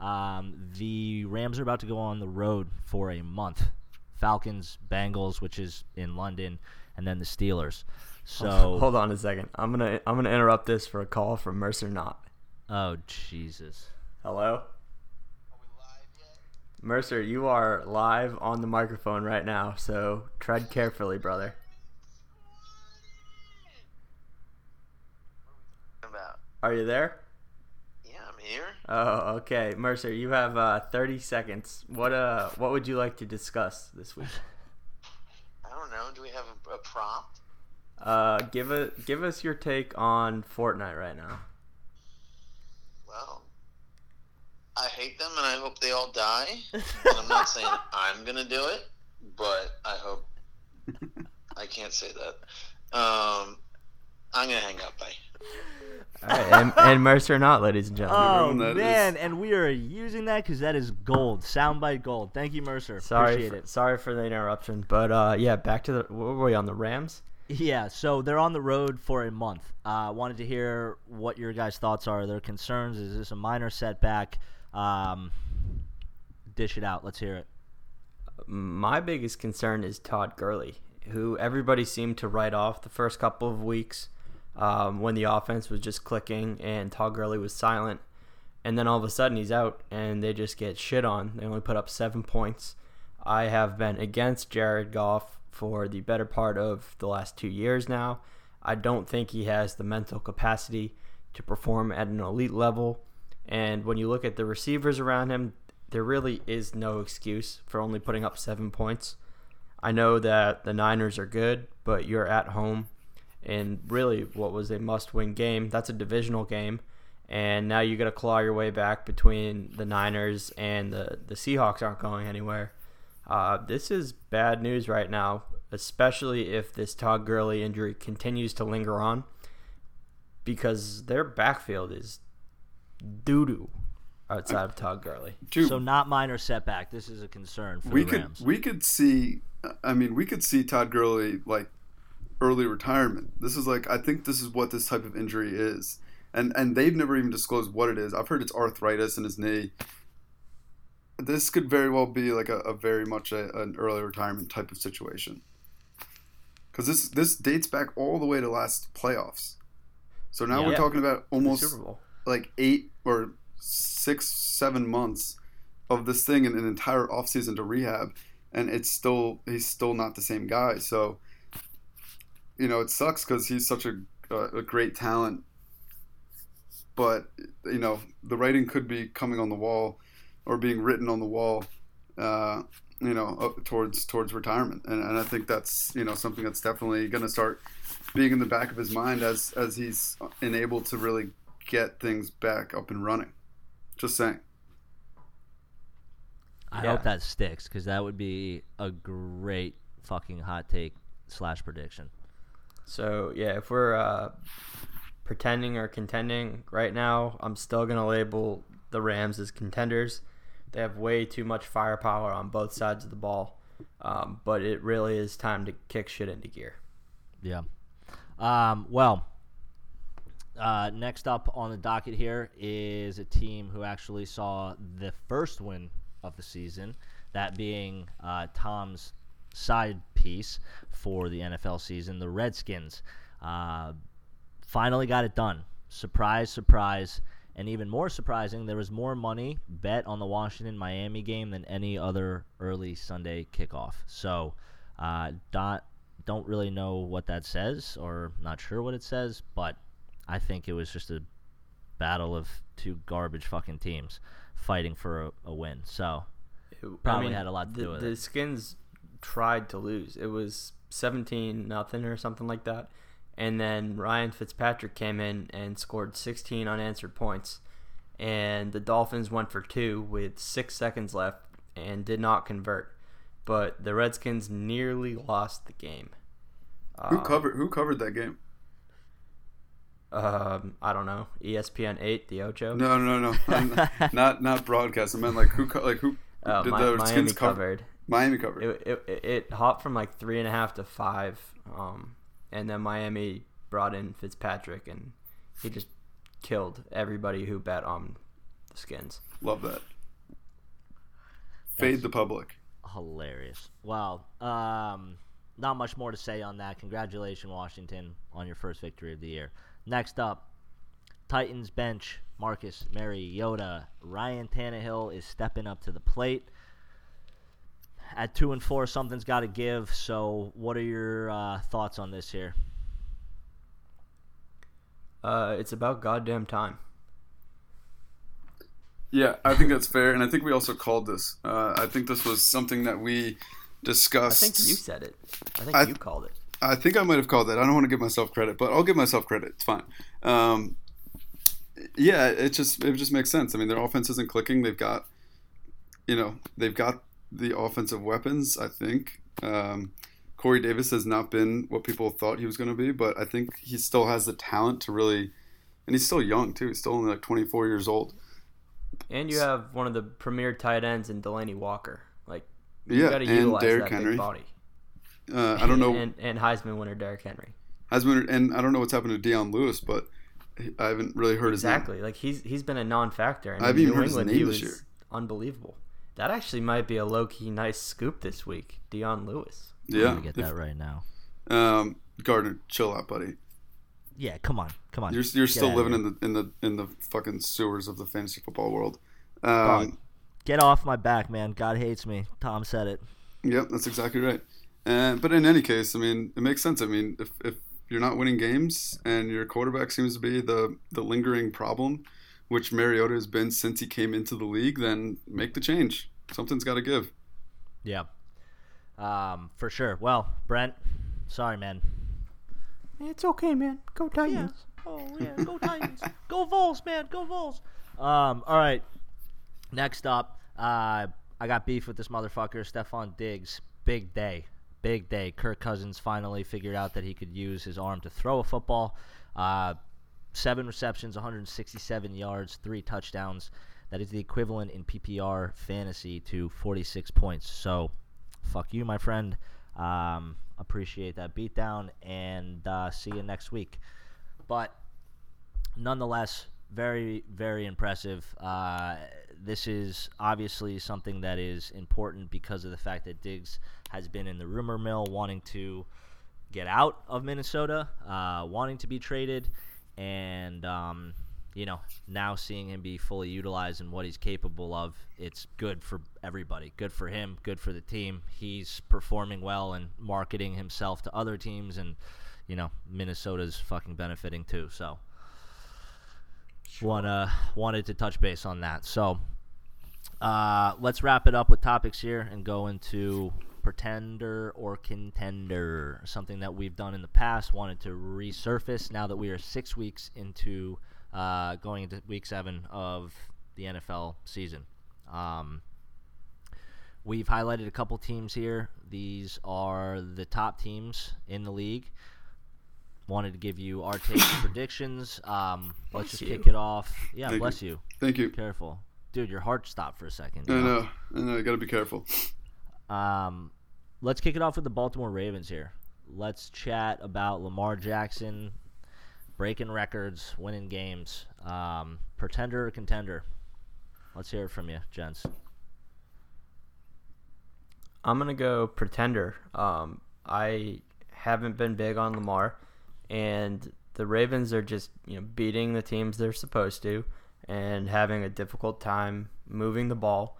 Um, the Rams are about to go on the road for a month. Falcons, Bengals, which is in London, and then the Steelers. So, [LAUGHS] Hold on a second. I'm gonna I'm gonna interrupt this for a call from Mercer Knott. oh Jesus, Hello? Mercer, you are live on the microphone right now, so tread carefully, brother. About. Are you there? Here. Oh, okay. Mercer, you have uh, 30 seconds. What uh, what would you like to discuss this week? [LAUGHS] I don't know. Do we have a, a prompt? Uh, give a give us your take on Fortnite right now. Well, I hate them and I hope they all die. and [LAUGHS] I'm not saying I'm gonna do it, but I hope I can't say that. Um, I'm gonna hang up. Bye. All right, and, and Mercer not, ladies and gentlemen. Oh man, It's- and we are using that because that is gold, soundbite gold. Thank you, Mercer. sorry, Appreciate for, it. sorry for the interruption, but uh, yeah, back to the. What were we on the Rams? Yeah, so they're on the road for a month. Uh, wanted to hear what your guys' thoughts are. Their concerns. Is this a minor setback? Um, dish it out. Let's hear it. My biggest concern is Todd Gurley, who everybody seemed to write off the first couple of weeks um, when the offense was just clicking and Todd Gurley was silent. And then all of a sudden he's out and they just get shit on. They only put up seven points. I have been against Jared Goff for the better part of the last two years now. I don't think he has the mental capacity to perform at an elite level. And when you look at the receivers around him, there really is no excuse for only putting up seven points. I know that the Niners are good, but you're at home in really what was a must win game. That's a divisional game. And now you got to claw your way back between the Niners and the, the Seahawks aren't going anywhere. Uh, this is bad news right now, especially if this Todd Gurley injury continues to linger on, because their backfield is doo doo outside of Todd Gurley. Dude, So not minor setback. This is a concern for we the could we could see. I mean, we could see Todd Gurley like early retirement. This is like I think this is what this type of injury is, and and they've never even disclosed what it is. I've heard it's arthritis in his knee. This could very well be like a, a very much a, an early retirement type of situation. Because this this dates back all the way to last playoffs. So now Yeah. we're talking about almost like eight or six, seven months of this thing and an entire offseason to rehab, and it's still he's still not the same guy. So, you know, it sucks because he's such a a great talent, but you know the writing could be coming on the wall or being written on the wall. Uh, you know, up towards towards retirement, and, and I think that's you know something that's definitely going to start being in the back of his mind as as he's enabled to really get things back up and running. Just saying. I Yeah. hope that sticks because that would be a great fucking hot take slash prediction. So yeah, if we're uh, pretending or contending right now, I'm still gonna label the Rams as contenders. They have way too much firepower on both sides of the ball, um, but it really is time to kick shit into gear. Yeah. Um, well, uh, next up on the docket here is a team who actually saw the first win of the season, that being uh, Tom's side piece for the NFL season, the Redskins. Uh, finally got it done. Surprise, surprise. And even more surprising, there was more money bet on the Washington Miami game than any other early Sunday kickoff. So, uh, dot, don't really know what that says, or not sure what it says, but I think it was just a battle of two garbage fucking teams fighting for a, a win. So, Probably had a lot to the, do with the it. Skins tried to lose. It was 17 nothing or something like that. And then Ryan Fitzpatrick came in and scored 16 unanswered points. And the Dolphins went for two with six seconds left and did not convert. But the Redskins nearly lost the game. Who Um, covered Who covered that game? Um, I don't know. ESPN 8, the Ocho. No, no, no, no. [LAUGHS] not not broadcast. I meant like who co- like who Uh, did Mi- the Miami Skins cover? covered. Miami covered. it, it, it, it hopped from like three and a half to five, um, and then Miami brought in Fitzpatrick, and he just killed everybody who bet on the Skins. Love that. Fade the public. hilarious. Wow. um, not much more to say on that. Congratulations, Washington, on your first victory of the year. Next up, Titans bench, Marcus Mariota. Ryan Tannehill is stepping up to the plate. At two and four, something's got to give. So, what are your uh, thoughts on this here? Uh, it's about goddamn time. Yeah, I think that's fair, and I think we also called this. Uh, I think this was something that we discussed. I think you said it. I think I- you called it. I think I might have called that. I don't want to give myself credit, but I'll give myself credit. It's fine. Um, yeah, it just it just makes sense. I mean, their offense isn't clicking. They've got, you know, they've got the offensive weapons. I think um, Corey Davis has not been what people thought he was going to be, but I think he still has the talent to really, and he's still young too. He's still only like 24 years old. And you have one of the premier tight ends in Delanie Walker. Like you Yeah, got to and utilize Derrick that Henry. big body. Uh, I don't know. [LAUGHS] And, and Heisman winner Derrick Henry. been, and I don't know what's happened to Dion Lewis, but I haven't really heard his. Exactly. Like he's he's been a non-factor. I haven't even New heard his name he this year. unbelievable. That actually might be a low-key nice scoop this week. Dion Lewis. Yeah. I'm Yeah, gonna get if- that right now. um, Gardner, chill out, buddy. Yeah, come on, come on. You're you're still living in the in the in the fucking sewers of the fantasy football world. Dog, Um, Get off my back, man. God hates me. Tom said it. yep, that's exactly right. And but in any case, I mean, it makes sense. I mean, if if you're not winning games and your quarterback seems to be the the lingering problem, which Mariota has been since he came into the league, then make the change. Something's got to give. Yeah. Um, for sure. Well, Brent, sorry, man. It's okay, man. Go Titans. Oh yeah, go Titans. [LAUGHS] go Vols, man. Go Vols. Um, all right. Next up, uh, I got beef with this motherfucker, Stefon Diggs. Big day. Big day. Kirk Cousins finally figured out that he could use his arm to throw a football. Uh, seven receptions, 167 yards, three touchdowns. That is the equivalent in PPR fantasy to 46 points. So, fuck you, my friend. Um, appreciate that beatdown, and uh, see you next week. But nonetheless, very, very impressive. Uh, this is obviously something that is important because of the fact that Diggs has been in the rumor mill wanting to get out of Minnesota, uh, wanting to be traded, and um, you know now seeing him be fully utilized and what he's capable of, it's good for everybody. Good for him. Good for the team. He's performing well and marketing himself to other teams, and you know Minnesota's fucking benefiting too. So wanna wanted to touch base on that. So uh, let's wrap it up with topics here and go into pretender or contender, something that we've done in the past. Wanted to resurface now that we are six weeks into uh, going into week seven of the NFL season. Um, we've highlighted a couple teams here. These are the top teams in the league. Wanted to give you our take and [COUGHS] predictions. Um, let's just you. kick it off. Yeah, Thank bless you. Thank you. Careful, dude. Your heart stopped for a second. I know? know. I know. You got to be careful. Um, let's kick it off with the Baltimore Ravens here. Let's chat about Lamar Jackson breaking records, winning games. Um, pretender or contender? Let's hear it from you, gents. I'm gonna go pretender. Um, I haven't been big on Lamar, and the Ravens are just you know beating the teams they're supposed to, and having a difficult time moving the ball.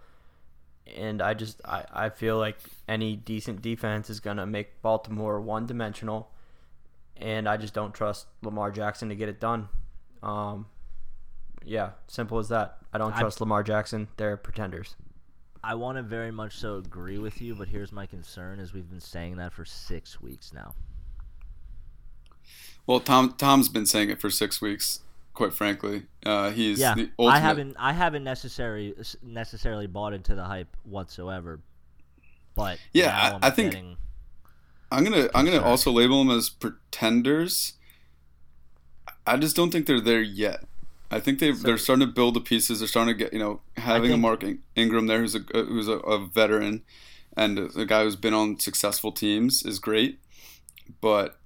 And I just I, I feel like any decent defense is gonna make Baltimore one dimensional, and I just don't trust Lamar Jackson to get it done. Um, yeah, simple as that. I don't I- trust Lamar Jackson. They're pretenders. I want to very much so agree with you, but here's my concern: is we've been saying that for six weeks now. Well, Tom Tom's been saying it for six weeks. Quite frankly, uh, he's yeah, the ultimate. I haven't I haven't necessarily necessarily bought into the hype whatsoever. But Yeah, I- I think- I'm gonna I'm gonna also label them as pretenders. I just don't think they're there yet. I think they they're starting to build the pieces. They're starting to get you know having a Mark Ingram there who's a who's a, a veteran and a guy who's been on successful teams is great, but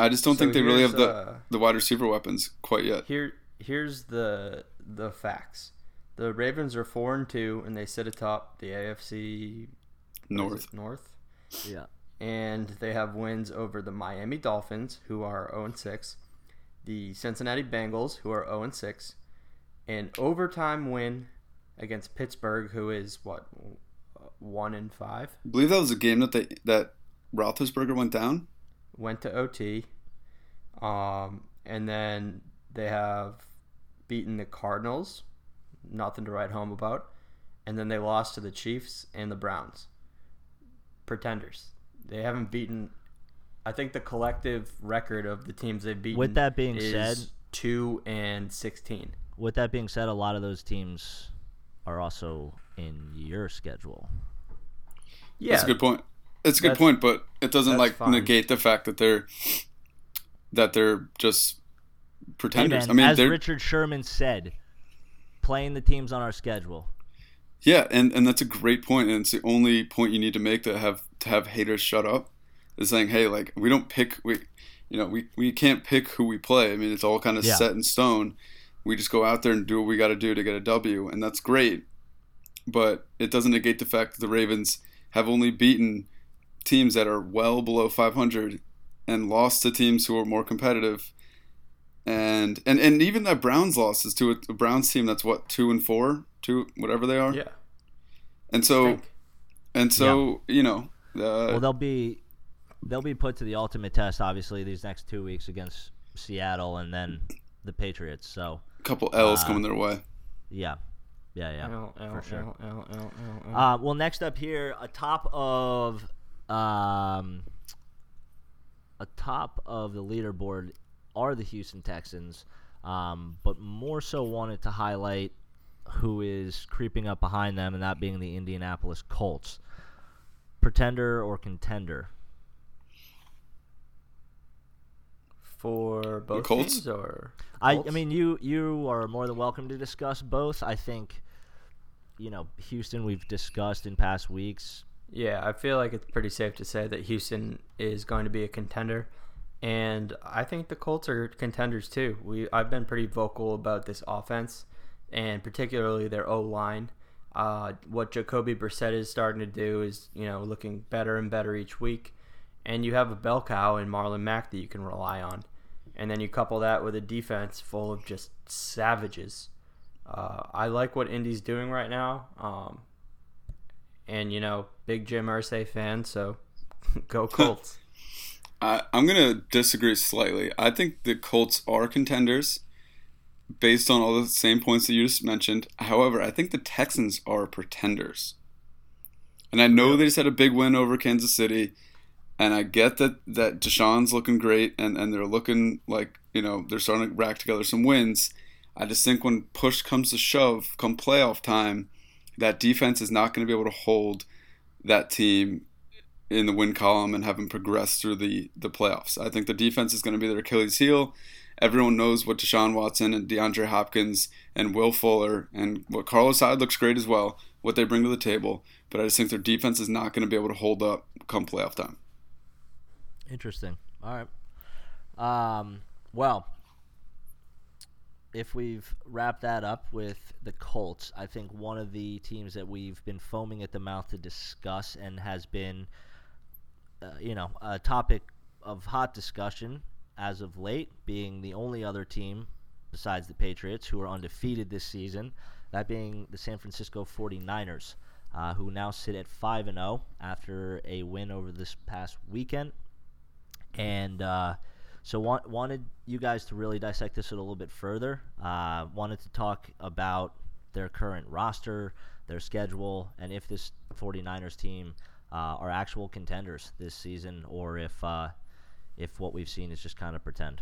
I just don't So think they really have the uh, the wide receiver weapons quite yet. Here, here's the the facts. The Ravens are four and two, and they sit atop the AFC North. North, yeah. and they have wins over the Miami Dolphins, who are zero and six, the Cincinnati Bengals, who are 0 and 6, an overtime win against Pittsburgh, who is what one and five. I believe that was a game that they that Roethlisberger went down. Went to OT, um, and then they have beaten the Cardinals, nothing to write home about, and then they lost to the Chiefs and the Browns. Pretenders. They haven't beaten. I think the collective record of the teams they've beaten. With that being is said- two and sixteen. With that being said, a lot of those teams are also in your schedule. Yeah, That's a good point. It's a good That's- point, but it doesn't like fine. negate the fact that they're that they're just Hey, pretenders. man, I mean, as they're Richard Sherman said, playing the teams on our schedule. yeah, and and that's a great point, and it's the only point you need to make to have to have haters shut up. Is saying, hey, like we don't pick we, you know, we we can't pick who we play. I mean, it's all kind of Yeah. set in stone. We just go out there and do what we got to do to get a W, and that's great. But it doesn't negate the fact that the Ravens have only beaten teams that are well below 500 and lost to teams who are more competitive. And and, and even that Browns loss is to a, a Browns team that's what two and four, two whatever they are. yeah. And so and so you know, uh, Well, they'll be they'll be put to the ultimate test, obviously, these next two weeks against Seattle and then the Patriots. So, a couple L's uh, coming their way. yeah, yeah, yeah, L, L, for sure. L, L, L, L, L. Uh, well, next up here, atop of um, atop of the leaderboard are the Houston Texans, um, but more so wanted to highlight who is creeping up behind them, and that being the Indianapolis Colts. Pretender or contender? For both Colts? teams or I, I mean, you you are more than welcome to discuss both. I think, you know, Houston we've discussed in past weeks. Yeah, I feel like it's pretty safe to say that Houston is going to be a contender, and I think the Colts are contenders too. We I've been pretty vocal about this offense, and particularly their O line. Uh, what Jacoby Brissett is starting to do is you know looking better and better each week, and you have a bell cow in Marlon Mack that you can rely on, and then you couple that with a defense full of just savages. Uh, I like what Indy's doing right now. Um, and you know, big Jim Irsay fan, so [LAUGHS] go [LAUGHS] Colts. I, I'm gonna disagree slightly. I think the Colts are contenders based on all the same points that you just mentioned. However, I think the Texans are pretenders. And I know they just had a big win over Kansas City, and I get that that Deshaun's looking great, and, and they're looking like you know they're starting to rack together some wins. I just think when push comes to shove, come playoff time, that defense is not going to be able to hold that team in the win column and have them progress through the, the playoffs. I think the defense is going to be their Achilles heel. Everyone knows what Deshaun Watson and DeAndre Hopkins and Will Fuller and what Carlos Hyde looks great as well, what they bring to the table. But I just think their defense is not going to be able to hold up come playoff time. Interesting. All right. Um, well, if we've wrapped that up with the Colts, I think one of the teams that we've been foaming at the mouth to discuss and has been, uh, you know, a topic of hot discussion as of late, being the only other team besides the Patriots who are undefeated this season, that being the San Francisco 49ers, uh, who now sit at 5 and 0 after a win over this past weekend. And uh, so want, wanted you guys to really dissect this a little bit further. Uh, wanted to talk about their current roster, their schedule, and if this 49ers team uh, are actual contenders this season, or if uh, if what we've seen is just kind of pretend.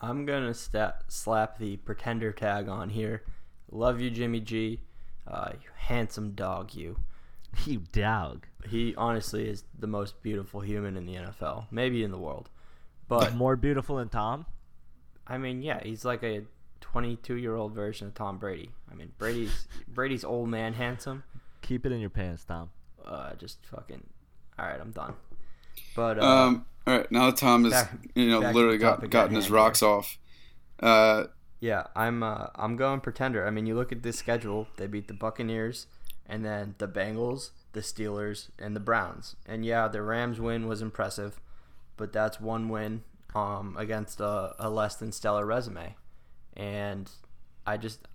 I'm gonna slap the pretender tag on here. Love you, Jimmy G. Uh, you handsome dog, you. [LAUGHS] you dog. He honestly is the most beautiful human in the NFL, maybe in the world. But More beautiful than Tom. I mean, yeah, he's like a 22 year old version of Tom Brady. I mean, Brady's Brady's old man handsome. Keep it in your pants, Tom. Uh, just fucking. All right, I'm done. But uh, Um, all right, now that Tom has back- you know literally got, gotten his hand rocks off. Uh, Yeah, I'm uh, I'm going pretender. I mean, you look at this schedule; they beat the Buccaneers, and then the Bengals, the Steelers, and the Browns. And yeah, the Rams win was impressive, but that's one win um, against a, a less than stellar resume, and I just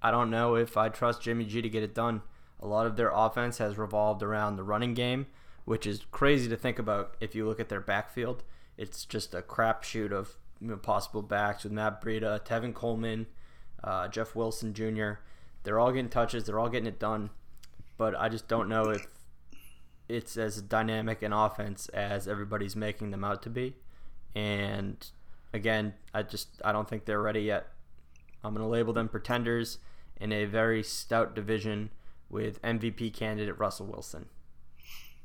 I don't know if I trust Jimmy G to get it done. A lot of their offense has revolved around the running game, which is crazy to think about if you look at their backfield. It's just a crapshoot of possible backs with Matt Breida, Tevin Coleman, uh, Jeff Wilson Jr. They're all getting touches. They're all getting it done. But I just don't know if it's as dynamic an offense as everybody's making them out to be. And again, I just I don't think they're ready yet. I'm going to label them pretenders in a very stout division with MVP candidate Russell Wilson.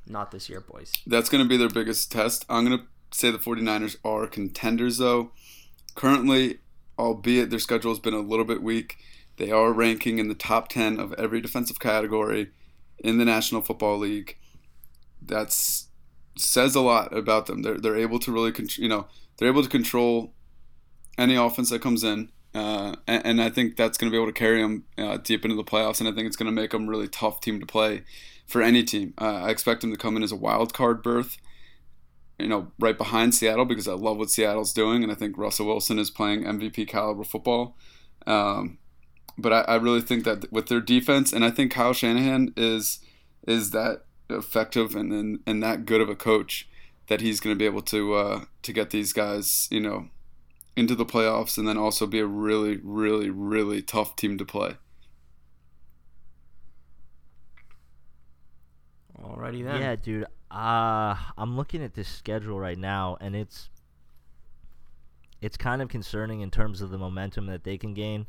Not this year, boys. That's going to be their biggest test. I'm going to say the 49ers are contenders, though. Currently, albeit their schedule has been a little bit weak, they are ranking in the top 10 of every defensive category in the National Football League. That's says a lot about them. They're, they're able to really, con- you know, they're able to control any offense that comes in. Uh, and, and, I think that's going to be able to carry them uh, deep into the playoffs. And I think it's going to make them a really tough team to play for any team. Uh, I expect them to come in as a wild card berth, you know, right behind Seattle because I love what Seattle's doing. And I think Russell Wilson is playing MVP caliber football. Um, but I, I really think that with their defense, and I think Kyle Shanahan is is that effective and and, and that good of a coach that he's going to be able to uh, to get these guys, you know, into the playoffs and then also be a really, really, really tough team to play. Alrighty then. Yeah, dude. Uh, I'm looking at this schedule right now, and it's it's kind of concerning in terms of the momentum that they can gain.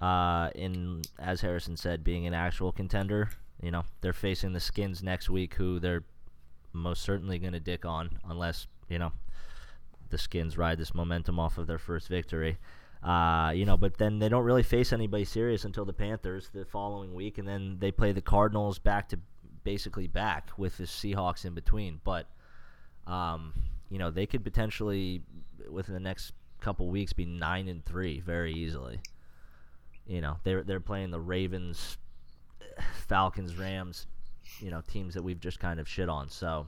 Uh, in as Harrison said, being an actual contender, you know, they're facing the Skins next week, who they're most certainly going to dick on, unless you know the Skins ride this momentum off of their first victory. Uh, you know, but then they don't really face anybody serious until the Panthers the following week, and then they play the Cardinals back to basically back with the Seahawks in between. But um, you know, they could potentially within the next couple weeks be nine and three very easily. You know, they're they're playing the Ravens, [SIGHS] Falcons, Rams, you know, teams that we've just kind of shit on. So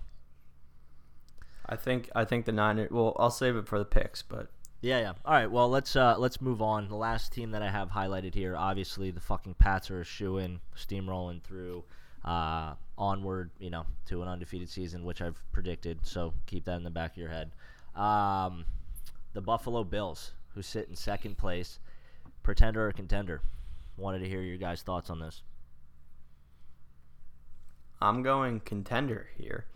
I think I think the Niners. Well, I'll save it for the picks, but yeah, yeah. All right. Well, let's uh, let's move on. The last team that I have highlighted here, obviously, the fucking Pats are a shoe in, steamrolling through, uh, onward, you know, to an undefeated season, which I've predicted. So keep that in the back of your head. Um, the Buffalo Bills, who sit in second place, pretender or contender. Wanted to hear your guys' thoughts on this. I'm going contender here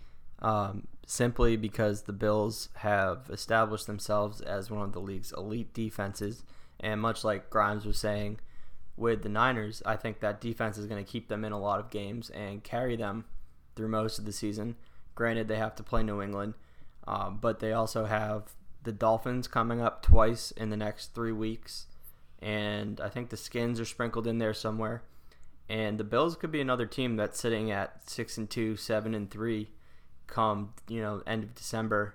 um, simply because the Bills have established themselves as one of the league's elite defenses. And much like Grimes was saying with the Niners, I think that defense is going to keep them in a lot of games and carry them through most of the season. Granted, they have to play New England, um, but they also have the Dolphins coming up twice in the next three weeks. And I think the Skins are sprinkled in there somewhere. And the Bills could be another team that's sitting at six and two, seven and three, come you know end of December,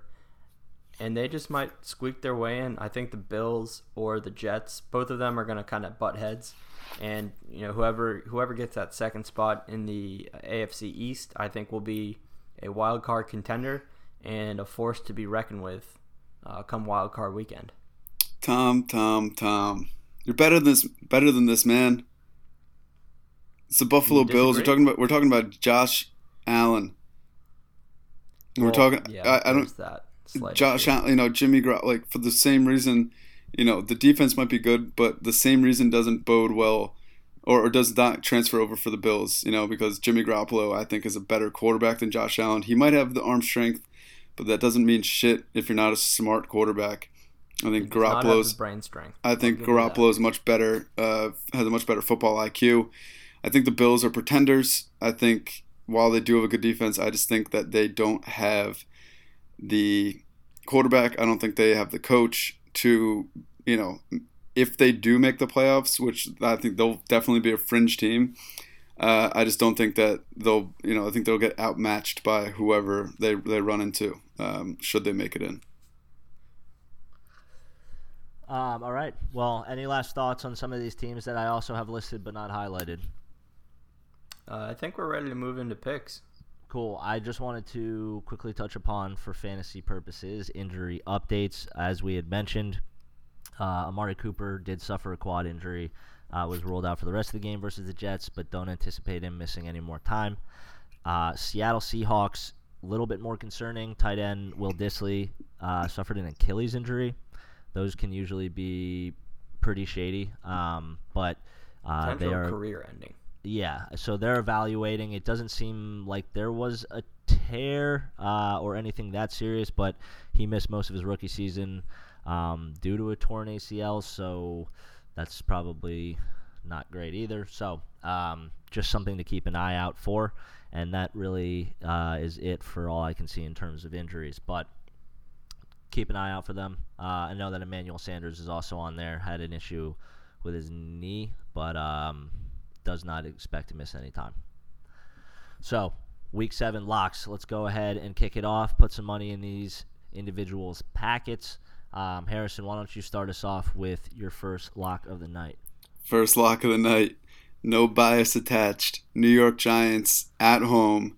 and they just might squeak their way in. I think the Bills or the Jets, both of them are going to kind of butt heads, and you know whoever whoever gets that second spot in the AFC East, I think will be a wild card contender and a force to be reckoned with uh, come wild card weekend. Tom, Tom, Tom, you're better than this. Better than this, man. It's the Buffalo Bills. We're talking about. We're talking about Josh Allen. Well, we're talking. Yeah, I, I don't. That Josh, Allen, you know, Jimmy Garoppolo, like for the same reason, you know, the defense might be good, but the same reason doesn't bode well, or, or does not transfer over for the Bills. You know, because Jimmy Garoppolo, I think, is a better quarterback than Josh Allen. He might have the arm strength, but that doesn't mean shit if you're not a smart quarterback. I think Garoppolo's brain strength. I think Garoppolo is much better. Uh, has a much better football IQ. I think the Bills are pretenders. I think while they do have a good defense, I just think that they don't have the quarterback. I don't think they have the coach to, you know, if they do make the playoffs, which I think they'll definitely be a fringe team. Uh, I just don't think that they'll, you know, I think they'll get outmatched by whoever they they run into. Um, should they make it in? Um, all right. Well, any last thoughts on some of these teams that I also have listed but not highlighted? Uh, I think we're ready to move into picks. Cool. I just wanted to quickly touch upon, for fantasy purposes, injury updates. As we had mentioned, uh, Amari Cooper did suffer a quad injury, uh, was ruled out for the rest of the game versus the Jets, but don't anticipate him missing any more time. Uh, Seattle Seahawks, a little bit more concerning. Tight end Will Dissly uh, suffered an Achilles injury. Those can usually be pretty shady, um, but uh, they are career ending. yeah, so they're evaluating. It doesn't seem like there was a tear uh, or anything that serious, but he missed most of his rookie season um, due to a torn ACL, so that's probably not great either. So um, just something to keep an eye out for, and that really uh, is it for all I can see in terms of injuries. But keep an eye out for them. Uh, I know that Emmanuel Sanders is also on there. Had an issue with his knee, but um, does not expect to miss any time. So, week seven locks. Let's go ahead and kick it off. Put some money in these individuals' packets. Um, Harrison, why don't you start us off with your first lock of the night? First lock of the night. No bias attached. New York Giants at home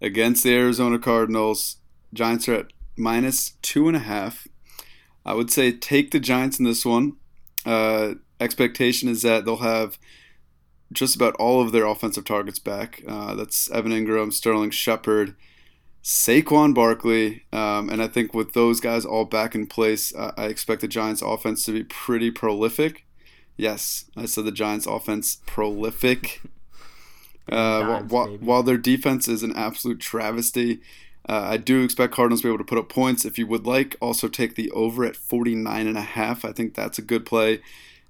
against the Arizona Cardinals. Giants are at minus two and a half. I would say take the Giants in this one. Uh, expectation is that they'll have just about all of their offensive targets back. Uh, that's Evan Engram, Sterling Shepard, Saquon Barkley, um, and I think with those guys all back in place, uh, I expect the Giants' offense to be pretty prolific. Yes, I said the Giants' offense prolific. [LAUGHS] Uh, Dimes, while, while their defense is an absolute travesty, uh, I do expect Cardinals to be able to put up points. If you would like, also take the over at 49 and a half. I think that's a good play.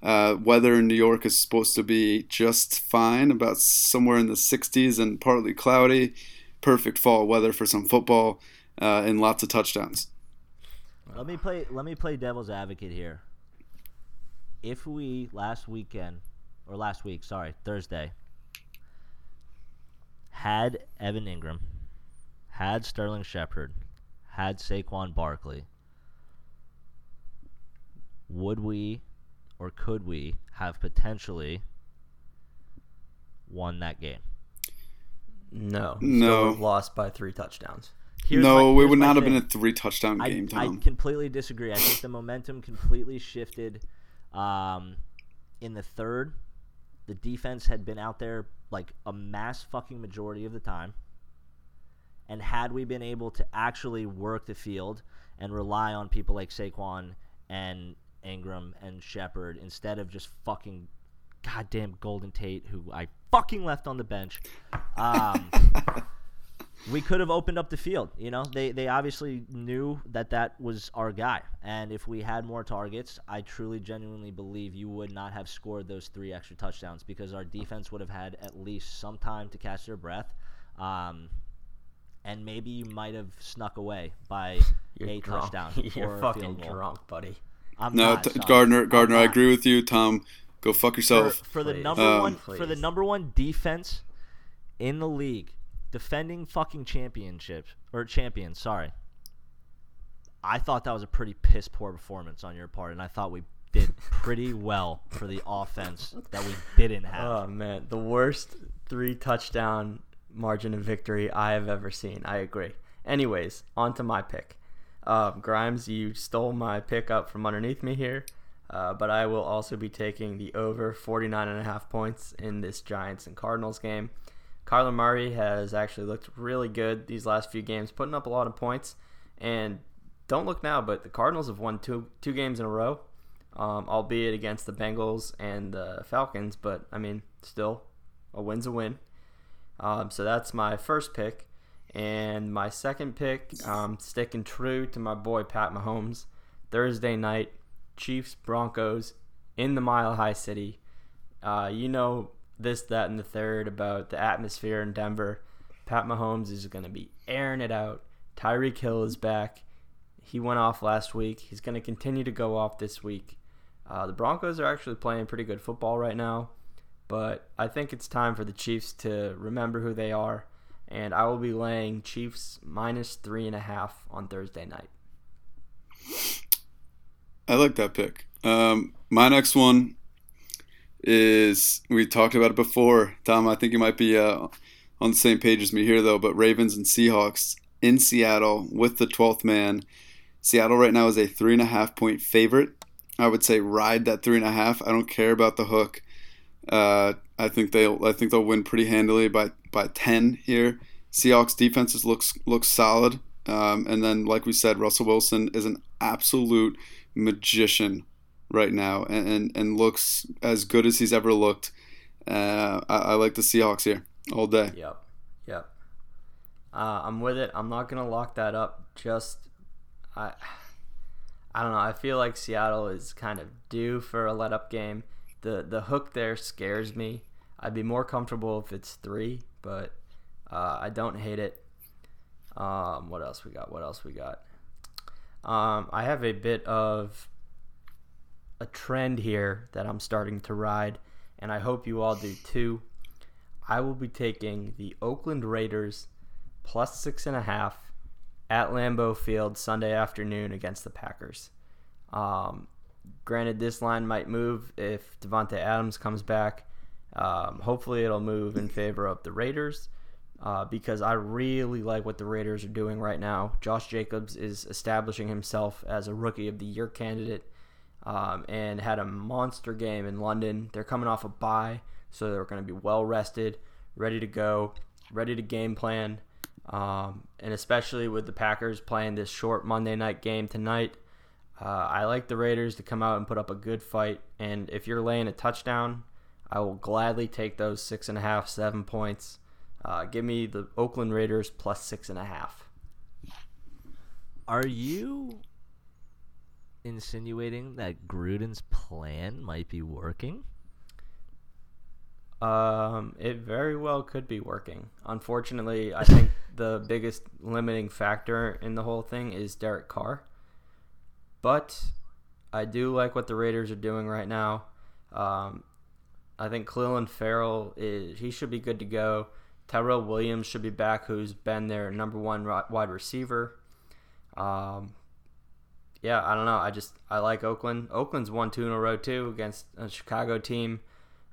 Uh, weather in New York is supposed to be just fine, about somewhere in the 60s and partly cloudy. Perfect fall weather for some football uh, and lots of touchdowns. Let me play. Let me play devil's advocate here. If we last weekend or last week, sorry, Thursday, had Evan Engram, had Sterling Shepard, had Saquon Barkley, would we or could we have potentially won that game? No. No. Still lost by three touchdowns. Here's no, my- it would not have thing. been a three touchdown I, game, I Tom. completely disagree. I think the momentum completely shifted um, in the third. The defense had been out there like a mass fucking majority of the time. And had we been able to actually work the field and rely on people like Saquon and Engram and Shepard instead of just fucking goddamn Golden Tate, who I fucking left on the bench, um, [LAUGHS] we could have opened up the field. You know, they they obviously knew that that was our guy, and if we had more targets, I truly, genuinely believe you would not have scored those three extra touchdowns because our defense would have had at least some time to catch their breath, um, and maybe you might have snuck away by [LAUGHS] You're a drunk. touchdown [LAUGHS] You're fucking drunk, buddy. I'm no, not, t- Gardner, I'm Gardner, I agree with you. Tom, go fuck yourself. for the number Um, one for the number one defense in the league, defending fucking championships or champions. Sorry, I thought that was a pretty piss poor performance on your part, and I thought we did pretty [LAUGHS] well for the offense that we didn't have. Oh man, the worst three touchdown margin of victory I have ever seen. I agree. Anyways, on to my pick. Uh, Grimes, you stole my pick up from underneath me here, uh, but I will also be taking the over 49 and a half points in this Giants and Cardinals game. Kyler Murray has actually looked really good these last few games, putting up a lot of points. And don't look now, but the Cardinals have won two two games in a row, um, albeit against the Bengals and the Falcons. But I mean, still, a win's a win. Um, so that's my first pick. And my second pick, um, sticking true to my boy Pat Mahomes. Thursday night, Chiefs Broncos in the Mile High City. Uh, you know this, that, and the third about the atmosphere in Denver. Pat Mahomes is going to be airing it out. Tyreek Hill is back. He went off last week. He's going to continue to go off this week. Uh, the Broncos are actually playing pretty good football right now, but I think it's time for the Chiefs to remember who they are, and I will be laying Chiefs minus three and a half on Thursday night. I like that pick. Um, my next one is we talked about it before, Tom. I think you might be uh, on the same page as me here, though. But Ravens and Seahawks in Seattle with the 12th man. Seattle right now is a three and a half point favorite. I would say ride that three and a half. I don't care about the hook. Uh, I think they'll I think they'll win pretty handily by by 10 here. Seahawks defenses looks looks solid. Um, and then, like we said, Russell Wilson is an absolute magician right now, and, and, and looks as good as he's ever looked. Uh, I, I, like the Seahawks here all day. Yep, yep. Uh, I'm with it. I'm not gonna lock that up. Just I, I don't know. I feel like Seattle is kind of due for a let up game. The the hook there scares me. I'd be more comfortable if it's three, but uh, I don't hate it. Um, what else we got? What else we got? Um, I have a bit of a trend here that I'm starting to ride, and I hope you all do too. I will be taking the Oakland Raiders plus six and a half at Lambeau Field Sunday afternoon against the Packers. Um, granted, this line might move if Davante Adams comes back. Um, hopefully, it'll move in favor of the Raiders uh, because I really like what the Raiders are doing right now. Josh Jacobs is establishing himself as a Rookie of the Year candidate um, and had a monster game in London. They're coming off a bye, so they're going to be well rested, ready to go, ready to game plan. Um, and especially with the Packers playing this short Monday night game tonight, uh, I like the Raiders to come out and put up a good fight. And if you're laying a touchdown, I will gladly take those six and a half, seven points. Uh, give me the Oakland Raiders plus six and a half. Are you insinuating that Gruden's plan might be working? Um, it very well could be working. Unfortunately, I think [LAUGHS] the biggest limiting factor in the whole thing is Derek Carr. But I do like what the Raiders are doing right now. Um, I think Clelin Ferrell is he should be good to go. Tyrell Williams should be back, who's been their number one wide receiver. Um, yeah, I don't know. I just I like Oakland. Oakland's won two in a row too against a Chicago team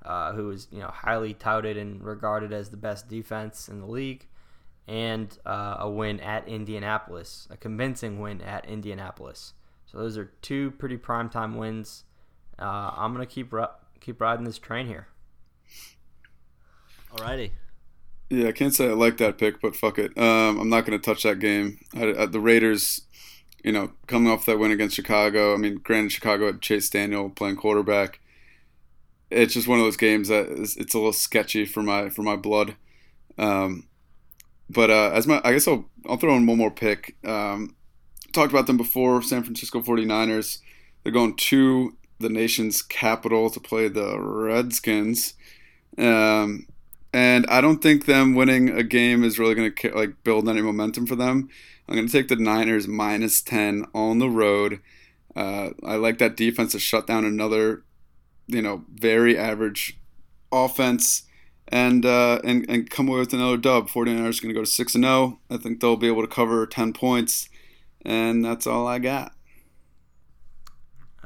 uh, who is you know highly touted and regarded as the best defense in the league, and uh, a win at Indianapolis, a convincing win at Indianapolis. So those are two pretty primetime wins. Uh, I'm gonna keep keep riding this train here. Alrighty. Yeah, I can't say I like that pick, but fuck it. Um, I'm not to touch that game. I, I, the Raiders, you know, coming off that win against Chicago. I mean, granted, Chicago had Chase Daniel playing quarterback. It's just one of those games that is, it's a little sketchy for my for my blood. Um, but uh, as my, I guess I'll I'll throw in one more pick. Um, talked about them before. San Francisco 49ers. They're going to the nation's capital to play the Redskins. Um, and I don't think them winning a game is really going to like build any momentum for them. I'm going to take the Niners minus 10 on the road. Uh, I like that defense to shut down another, you know, very average offense and uh, and and come away with another dub. 49ers going to go to 6 and 0. I think they'll be able to cover 10 points and that's all I got.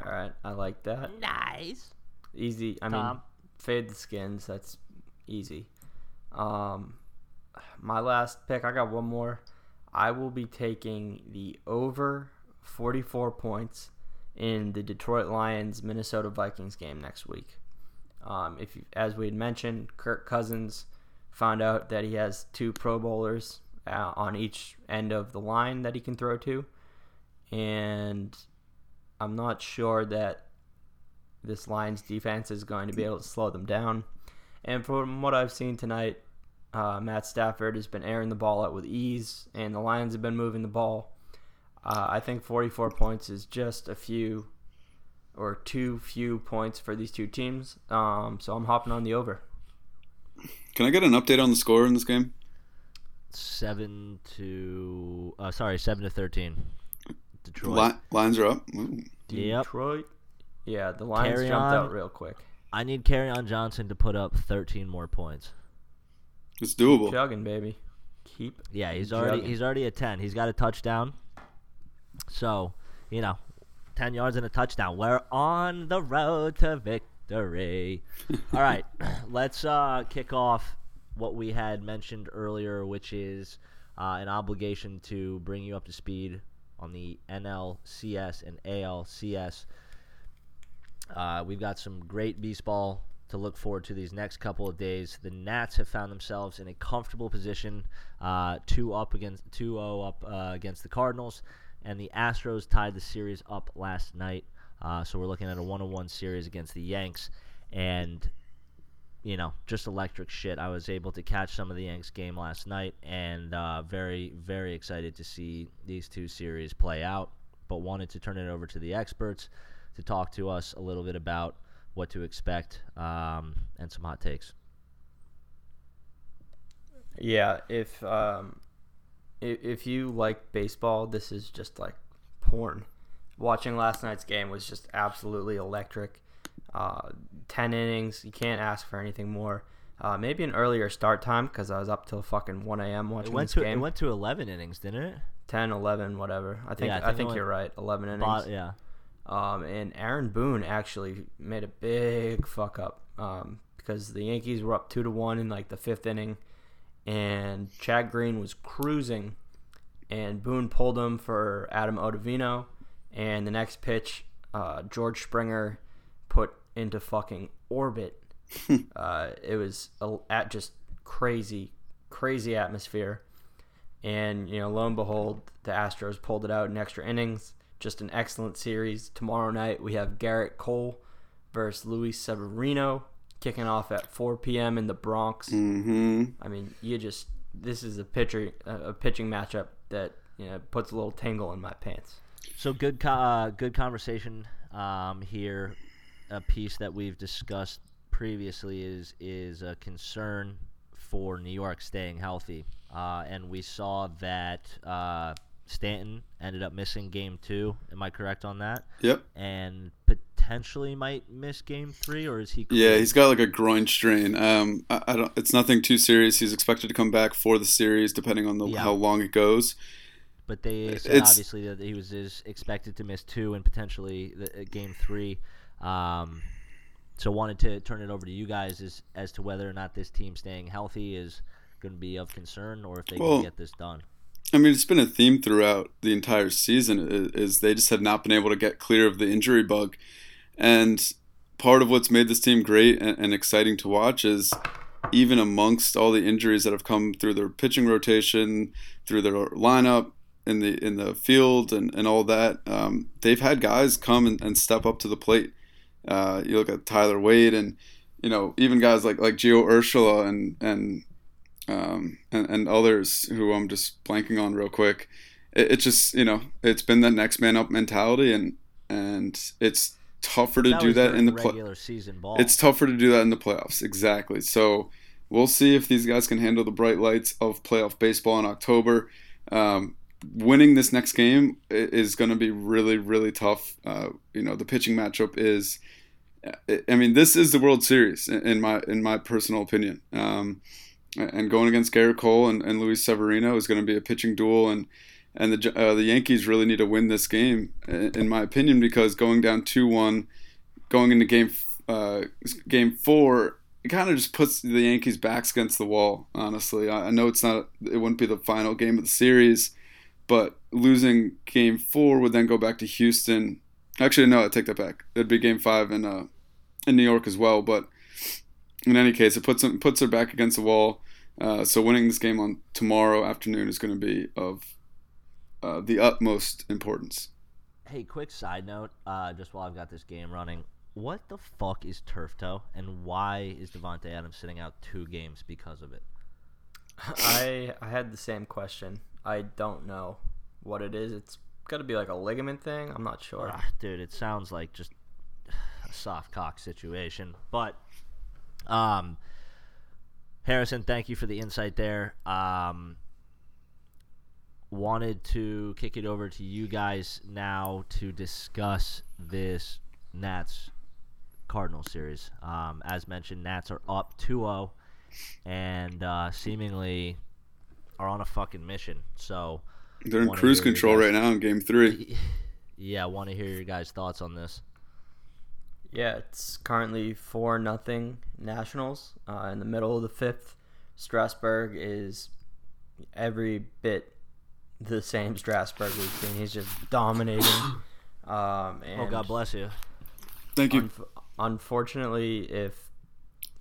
All right, I like that. Nice. Easy. I Tom. mean, fade the skins. That's easy. Um, my last pick, I got one more. I will be taking the over 44 points in the Detroit Lions Minnesota Vikings game next week. Um, if you, as we had mentioned, Kirk Cousins found out that he has two Pro Bowlers uh, on each end of the line that he can throw to, and I'm not sure that this Lions defense is going to be able to slow them down. And from what I've seen tonight, uh, Matt Stafford has been airing the ball out with ease, and the Lions have been moving the ball. Uh, I think 44 points is just a few or too few points for these two teams. Um, so I'm hopping on the over. Can I get an update on the score in this game? Seven to uh, sorry, seven to thirteen. Detroit Li- lines are up. Ooh. Detroit. Yeah, the lines Carry jumped on. out real quick. I need Kerryon Johnson to put up 13 more points. It's doable. Keep chugging, baby. Keep. Yeah, he's already he's already at 10. He's got a touchdown. So, you know, 10 yards and a touchdown. We're on the road to victory. [LAUGHS] All right, let's uh, kick off what we had mentioned earlier, which is uh, an obligation to bring you up to speed on the NLCS and ALCS. Uh, we've got some great baseball to look forward to these next couple of days. The Nats have found themselves in a comfortable position, uh, two up against two zero up uh, against the Cardinals, and the Astros tied the series up last night. Uh, so we're looking at a one one series against the Yanks, and you know, just electric shit. I was able to catch some of the Yanks game last night, and uh, very very excited to see these two series play out. But wanted to turn it over to the experts to talk to us a little bit about what to expect um, and some hot takes. Yeah, if um, if, if you like baseball, this is just like porn. Watching last night's game was just absolutely electric. Uh, Ten innings, you can't ask for anything more. Uh, maybe an earlier start time because I was up till fucking 1 a.m. watching It went this to game. it went to 11 innings, didn't it? 10, 11, whatever. I think Yeah, I I think it think, you're right. 11 innings. Bot- yeah. Um, and Aaron Boone actually made a big fuck up um, because the Yankees were up two to one in like the fifth inning, and Chad Green was cruising, and Boone pulled him for Adam Ottavino, and the next pitch, uh, George Springer into fucking orbit. [LAUGHS] uh, it was a, at just crazy, crazy atmosphere. And, you know, lo and behold, the Astros pulled it out in extra innings. Just an excellent series. Tomorrow night, we have Gerrit Cole versus Luis Severino kicking off at 4 p.m. in the Bronx. Mm-hmm. I mean, you just, this is a pitcher, a pitching matchup that, you know, puts a little tingle in my pants. So good, uh, good conversation um, here. A piece that we've discussed previously is is a concern for New York staying healthy, uh, and we saw that uh, Stanton ended up missing Game Two. Am I correct on that? Yep. And potentially might miss Game Three, or is he? Yeah, he's got like a groin strain. Um, I, I don't. It's nothing too serious. He's expected to come back for the series, depending on the Yeah. how long it goes. But they said It's- obviously that he was is expected to miss two and potentially the, uh, game three. Um, so wanted to turn it over to you guys as as to whether or not this team staying healthy is going to be of concern or if they Well, can get this done. I mean, it's been a theme throughout the entire season. Is, is they just have not been able to get clear of the injury bug, and part of what's made this team great and, and exciting to watch is even amongst all the injuries that have come through their pitching rotation, through their lineup in the in the field, and, and all that, um, they've had guys come and, and step up to the plate. Uh, you look at Tyler Wade, and you know even guys like like Gio Urshela and and um, and, and others who I'm just blanking on real quick. It, it's just you know it's been that next man up mentality, and and it's tougher to That do that in the regular season ball. It's tougher to do that in the playoffs, exactly. So we'll see if these guys can handle the bright lights of playoff baseball in October. Um, winning this next game is going to be really, really tough. Uh, you know, the pitching matchup is. I- mean, this is the World Series in my in my personal opinion. Um, and going against Gerrit Cole and, and Luis Severino is going to be a pitching duel, and and the uh, the Yankees really need to win this game, in in my opinion, because going down two one, going into game uh, game four, it kind of just puts the Yankees' backs against the wall. Honestly, I, I know it's not it wouldn't be the final game of the series, but losing game four would then go back to Houston. Actually, no, I take that back. It'd be game five in uh, in New York as well. But in any case, it puts them puts their back against the wall. Uh, so winning this game on tomorrow afternoon is going to be of uh, the utmost importance. Hey, quick side note, uh, just while I've got this game running, what the fuck is turf toe, and why is Davante Adams sitting out two games because of it? [LAUGHS] I I had the same question. I don't know what it is. It's got to be like a ligament thing. I'm not sure. Ah, dude, it sounds like just a soft cock situation. But, um, Harrison, thank you for the insight there. Um, wanted to kick it over to you guys now to discuss this Nats Cardinal series. Um, as mentioned, Nats are up 2 0 and uh, seemingly are on a fucking mission. So, They're in cruise control guys- right now in Game Three. [LAUGHS] yeah, I want to hear your guys' thoughts on this. Yeah, it's currently four nothing Nationals uh, in the middle of the fifth. Strasburg is every bit the same Strasburg we've seen. He's just dominating. [COUGHS] Um, and Oh, God bless you. Thank you. Unf- unfortunately, if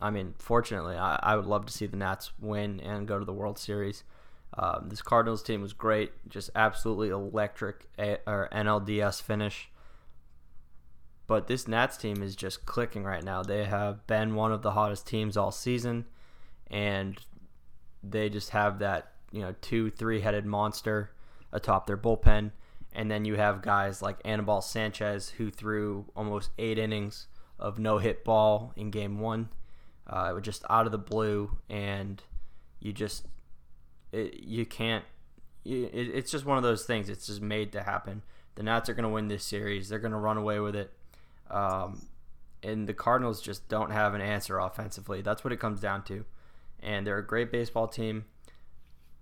I mean, fortunately, I, I would love to see the Nats win and go to the World Series. Um, this Cardinals team was great, just absolutely electric a- or NLDS finish. But this Nats team is just clicking right now. They have been one of the hottest teams all season, and they just have that you know two three headed monster atop their bullpen, and then you have guys like Anibal Sanchez who threw almost eight innings of no hit ball in Game One. Uh, it was just out of the blue, and you just it, you can't. It, it's just one of those things. It's just made to happen. The Nats are going to win this series. They're going to run away with it. Um, and the Cardinals just don't have an answer offensively. That's what it comes down to. And they're a great baseball team,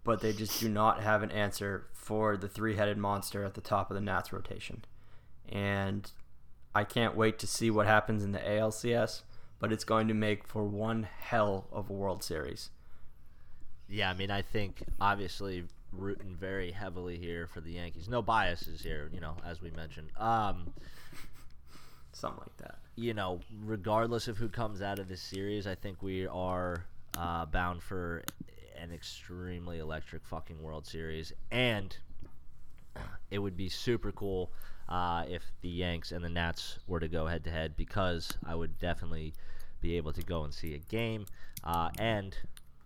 but they just do not have an answer for the three headed monster at the top of the Nats rotation. And I can't wait to see what happens in the ALCS, but it's going to make for one hell of a World Series. Yeah, I mean, I think obviously rooting very heavily here for the Yankees. No biases here, you know, as we mentioned. Um, Something like that. you know, regardless of who comes out of this series, I think we are uh, bound for an extremely electric fucking World Series, and it would be super cool uh, if the Yanks and the Nats were to go head to head because I would definitely be able to go and see a game, uh, and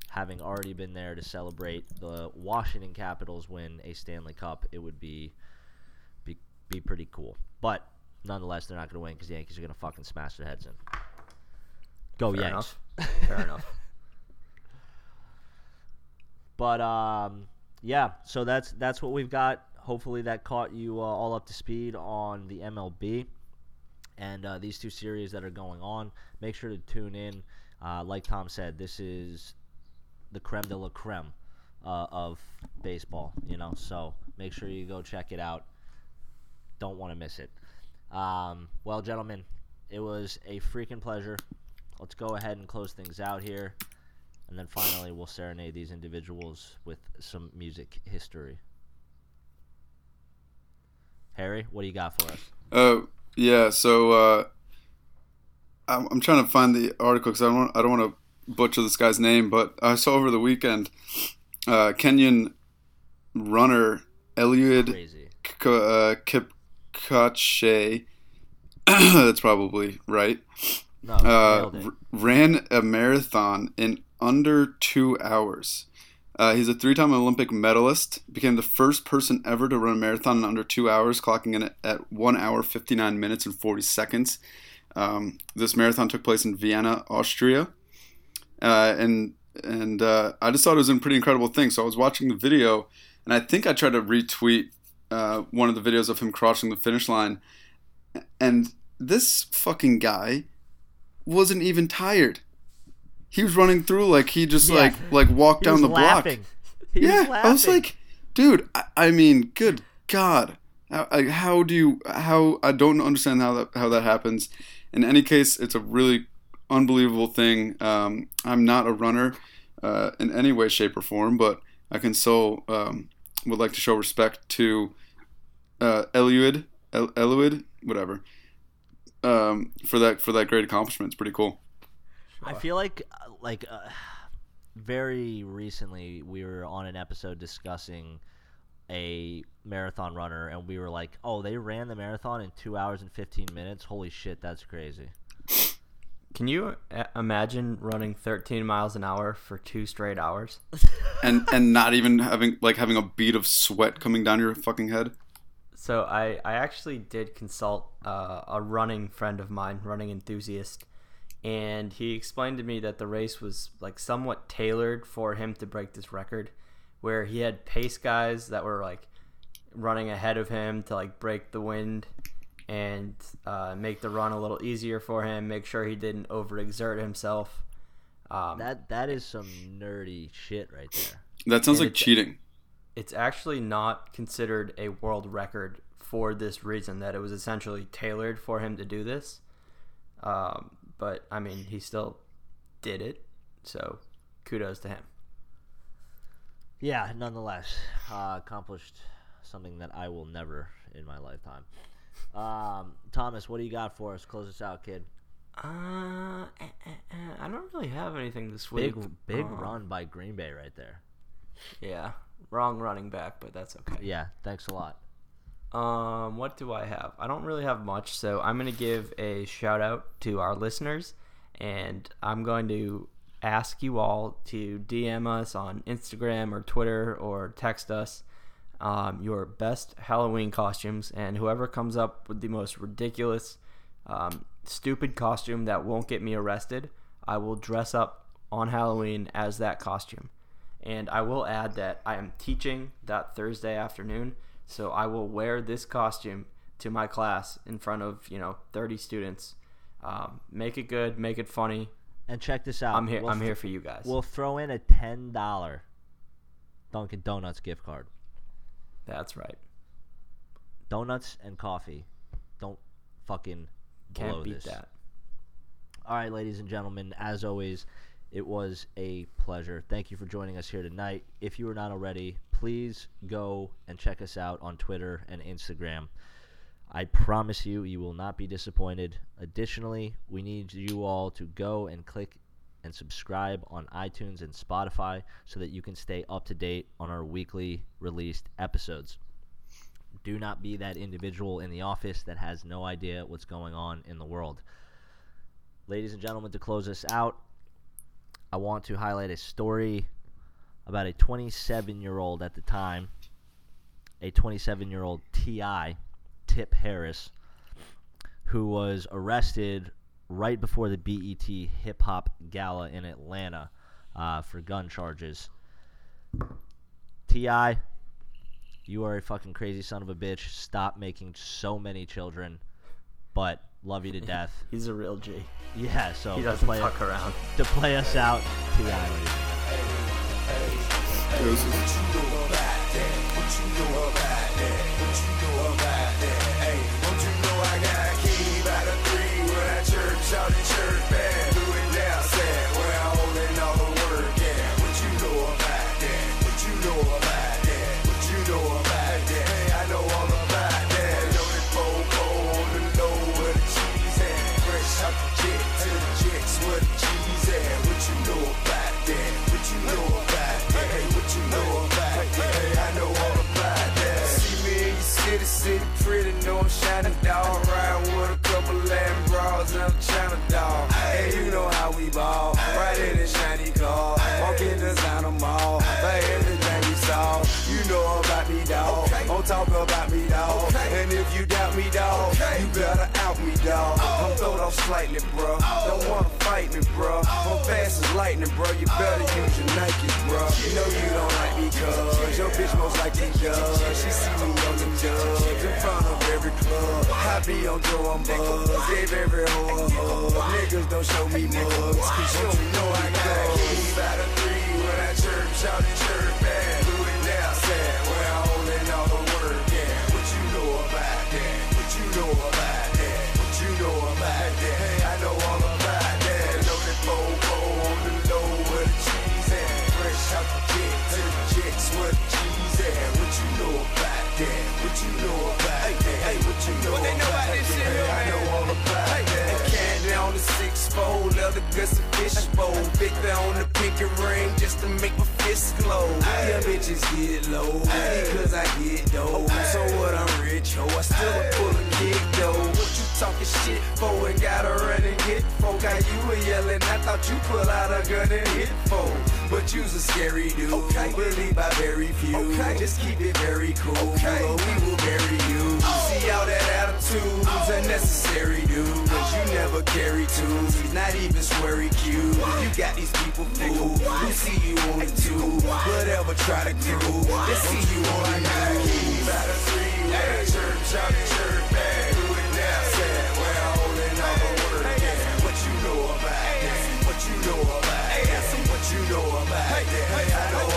having already been there to celebrate the Washington Capitals win a Stanley Cup, it would be be, be pretty cool. But nonetheless, they're not going to win because the Yankees are going to fucking smash their heads in. Go Fair Yanks! enough. Fair enough. [LAUGHS] But um, yeah, so that's that's what we've got. Hopefully, that caught you uh, all up to speed on the MLB and uh, these two series that are going on. Make sure to tune in. Uh, like Tom said, this is the creme de la creme uh, of baseball. You know, so make sure you go check it out. Don't want to miss it. Um, well, gentlemen, it was a freaking pleasure. Let's go ahead and close things out here. And then finally, we'll serenade these individuals with some music history. Harry, what do you got for us? Uh, yeah. So uh, I'm, I'm trying to find the article because I don't I don't want to butcher this guy's name, but I saw over the weekend uh, Kenyan runner Eliud. K- uh, Kipkache. [CLEARS THROAT] That's probably right. No, uh, r- ran a marathon in under two hours. Uh, he's a three-time Olympic medalist. Became the first person ever to run a marathon in under two hours, clocking in at one hour, 59 minutes, and 40 seconds. Um, this marathon took place in Vienna, Austria, uh, and and uh, I just thought it was a pretty incredible thing. So I was watching the video, and I think I tried to retweet uh, one of the videos of him crossing the finish line, and this fucking guy wasn't even tired. He was running through like he just Yeah. like like walked He down was the laughing. block. He yeah, was I was like, dude, I, I mean, good God, how, like, how do you how I don't understand how that how that happens. In any case, it's a really unbelievable thing. Um, I'm not a runner uh, in any way, shape, or form, but I can so um, would like to show respect to uh, Eliud, El- Eliud, whatever, um, for that for that great accomplishment. It's pretty cool. I feel like uh, like uh, very recently we were on an episode discussing a marathon runner and we were like, "Oh, they ran the marathon in 2 hours and 15 minutes. Holy shit, that's crazy." Can you uh, imagine running 13 miles an hour for two straight hours? [LAUGHS] And and not even having like having a bead of sweat coming down your fucking head. So I, I actually did consult uh, a running friend of mine, running enthusiast, and he explained to me that the race was like somewhat tailored for him to break this record, where he had pace guys that were like running ahead of him to like break the wind and uh, make the run a little easier for him, make sure he didn't overexert himself. Um, That that is some nerdy shit right there. That sounds And like it's- cheating. it's actually not considered a world record for this reason that it was essentially tailored for him to do this. Um, but I mean, he still did it, so kudos to him. yeah, nonetheless, uh, accomplished something that I will never in my lifetime. Um, Thomas, what do you got for us? Close us out, kid. Uh, eh, eh, eh, I don't really have anything this week. Big, big Uh, run by Green Bay right there. Yeah, wrong running back, but that's okay. Yeah, thanks a lot. Um, what do I have? I don't really have much, so I'm gonna give a shout out to our listeners, and I'm going to ask you all to DM us on Instagram or Twitter or text us um, your best Halloween costumes, and whoever comes up with the most ridiculous, um, stupid costume that won't get me arrested, I will dress up on Halloween as that costume. And I will add that I am teaching that Thursday afternoon, so I will wear this costume to my class in front of you know 30 students. Um, make it good, make it funny. And check this out. I'm here. We'll I'm here for you guys. We'll throw in a ten dollar Dunkin' Donuts gift card. That's right. Donuts and coffee. Don't fucking Can't beat this. that. All right, ladies and gentlemen, as always, it was a pleasure. Thank you for joining us here tonight. If you are not already, please go and check us out on Twitter and Instagram. I promise you, you will not be disappointed. Additionally, we need you all to go and click and subscribe on iTunes and Spotify so that you can stay up to date on our weekly released episodes. Do not be that individual in the office that has no idea what's going on in the world. Ladies and gentlemen, to close us out, I want to highlight a story about a 27 year old at the time, a 27 year old T.I., Tip Harris, who was arrested right before the BET Hip Hop Gala in Atlanta uh, for gun charges. T.I., you are a fucking crazy son of a bitch. Stop making so many children, but love you to death. He's a real G. Yeah, so He to doesn't play, fuck around. to play us out, T.I. ladies. Deuces. See shining dog. Riding with a couple Latin bras and a China dog. And you know how we ball, talk about me, dog. And if you doubt me, dog, you better out me, dog. Oh. I'm throwed off slightly, bro. Oh. Don't wanna fight me, bro. Oh. I'm fast as lightning, bro. You better use your Nikes, bro. You know you don't like me, cuz your bitch most likely does. She see me on the dubs in front of every club. I be on Joe, I'm buzz. Gave every hoe a hug. Niggas don't show me mugs, cause you don't know I got keys out of three when I chirp, shout and chirp know about that? What you know about that? Hey, I know all about that. Loaded fofo on the low where the cheese at. Fresh out the jet to the jets where the cheese at. What you know about that? What you know about that? Hey, what you know what about that? Fold, leather guts and fish bowl. Victor on the pinky ring just to make my fist glow. Yeah, bitches get low because I get dough. So what? I'm rich, ho. I still a pull a kick though. What you talking shit for? And gotta run and hit folk. Got you were yelling. I thought you pull out a gun and hit folk. But you's a scary dude. Okay. Believe by very few. Okay. Just keep it very cool. Okay. Or we will bury you. Oh. See all that attitude, attitude's oh. unnecessary, dude. Carry. He's not even sweary cute. You got these people fooled. Who see you on the tube. Whatever try to crew. They see you on the news. Out three, chirp, shout, chirp back. Do it now, all the. What you know about? What you know about? What you know about? Hey, I know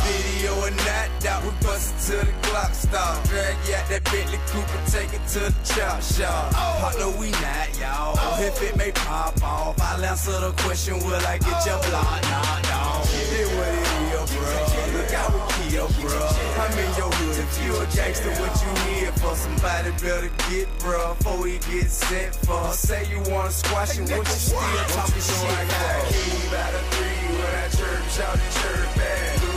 Video and that dog, we bustin' till the clock stop. Drag you out that Bentley Cooper, take it to the chop shop. Oh, no, we not, y'all. If it may pop off, I'll answer the question, will I get your block knocked off? It what it is, bro. Look out with Kia, bro. I'm in your hood. If you a gangster, what you here for? Somebody better get, bro, before he get set for. Say you wanna squash him, what you still talking shit? I got a key by the three when I church out the church bag.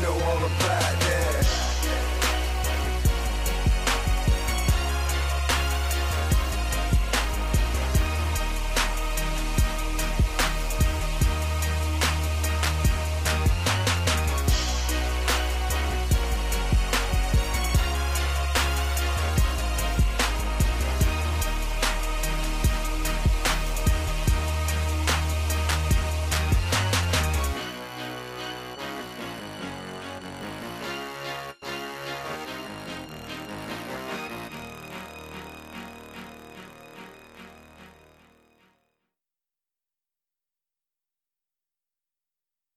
know all about it.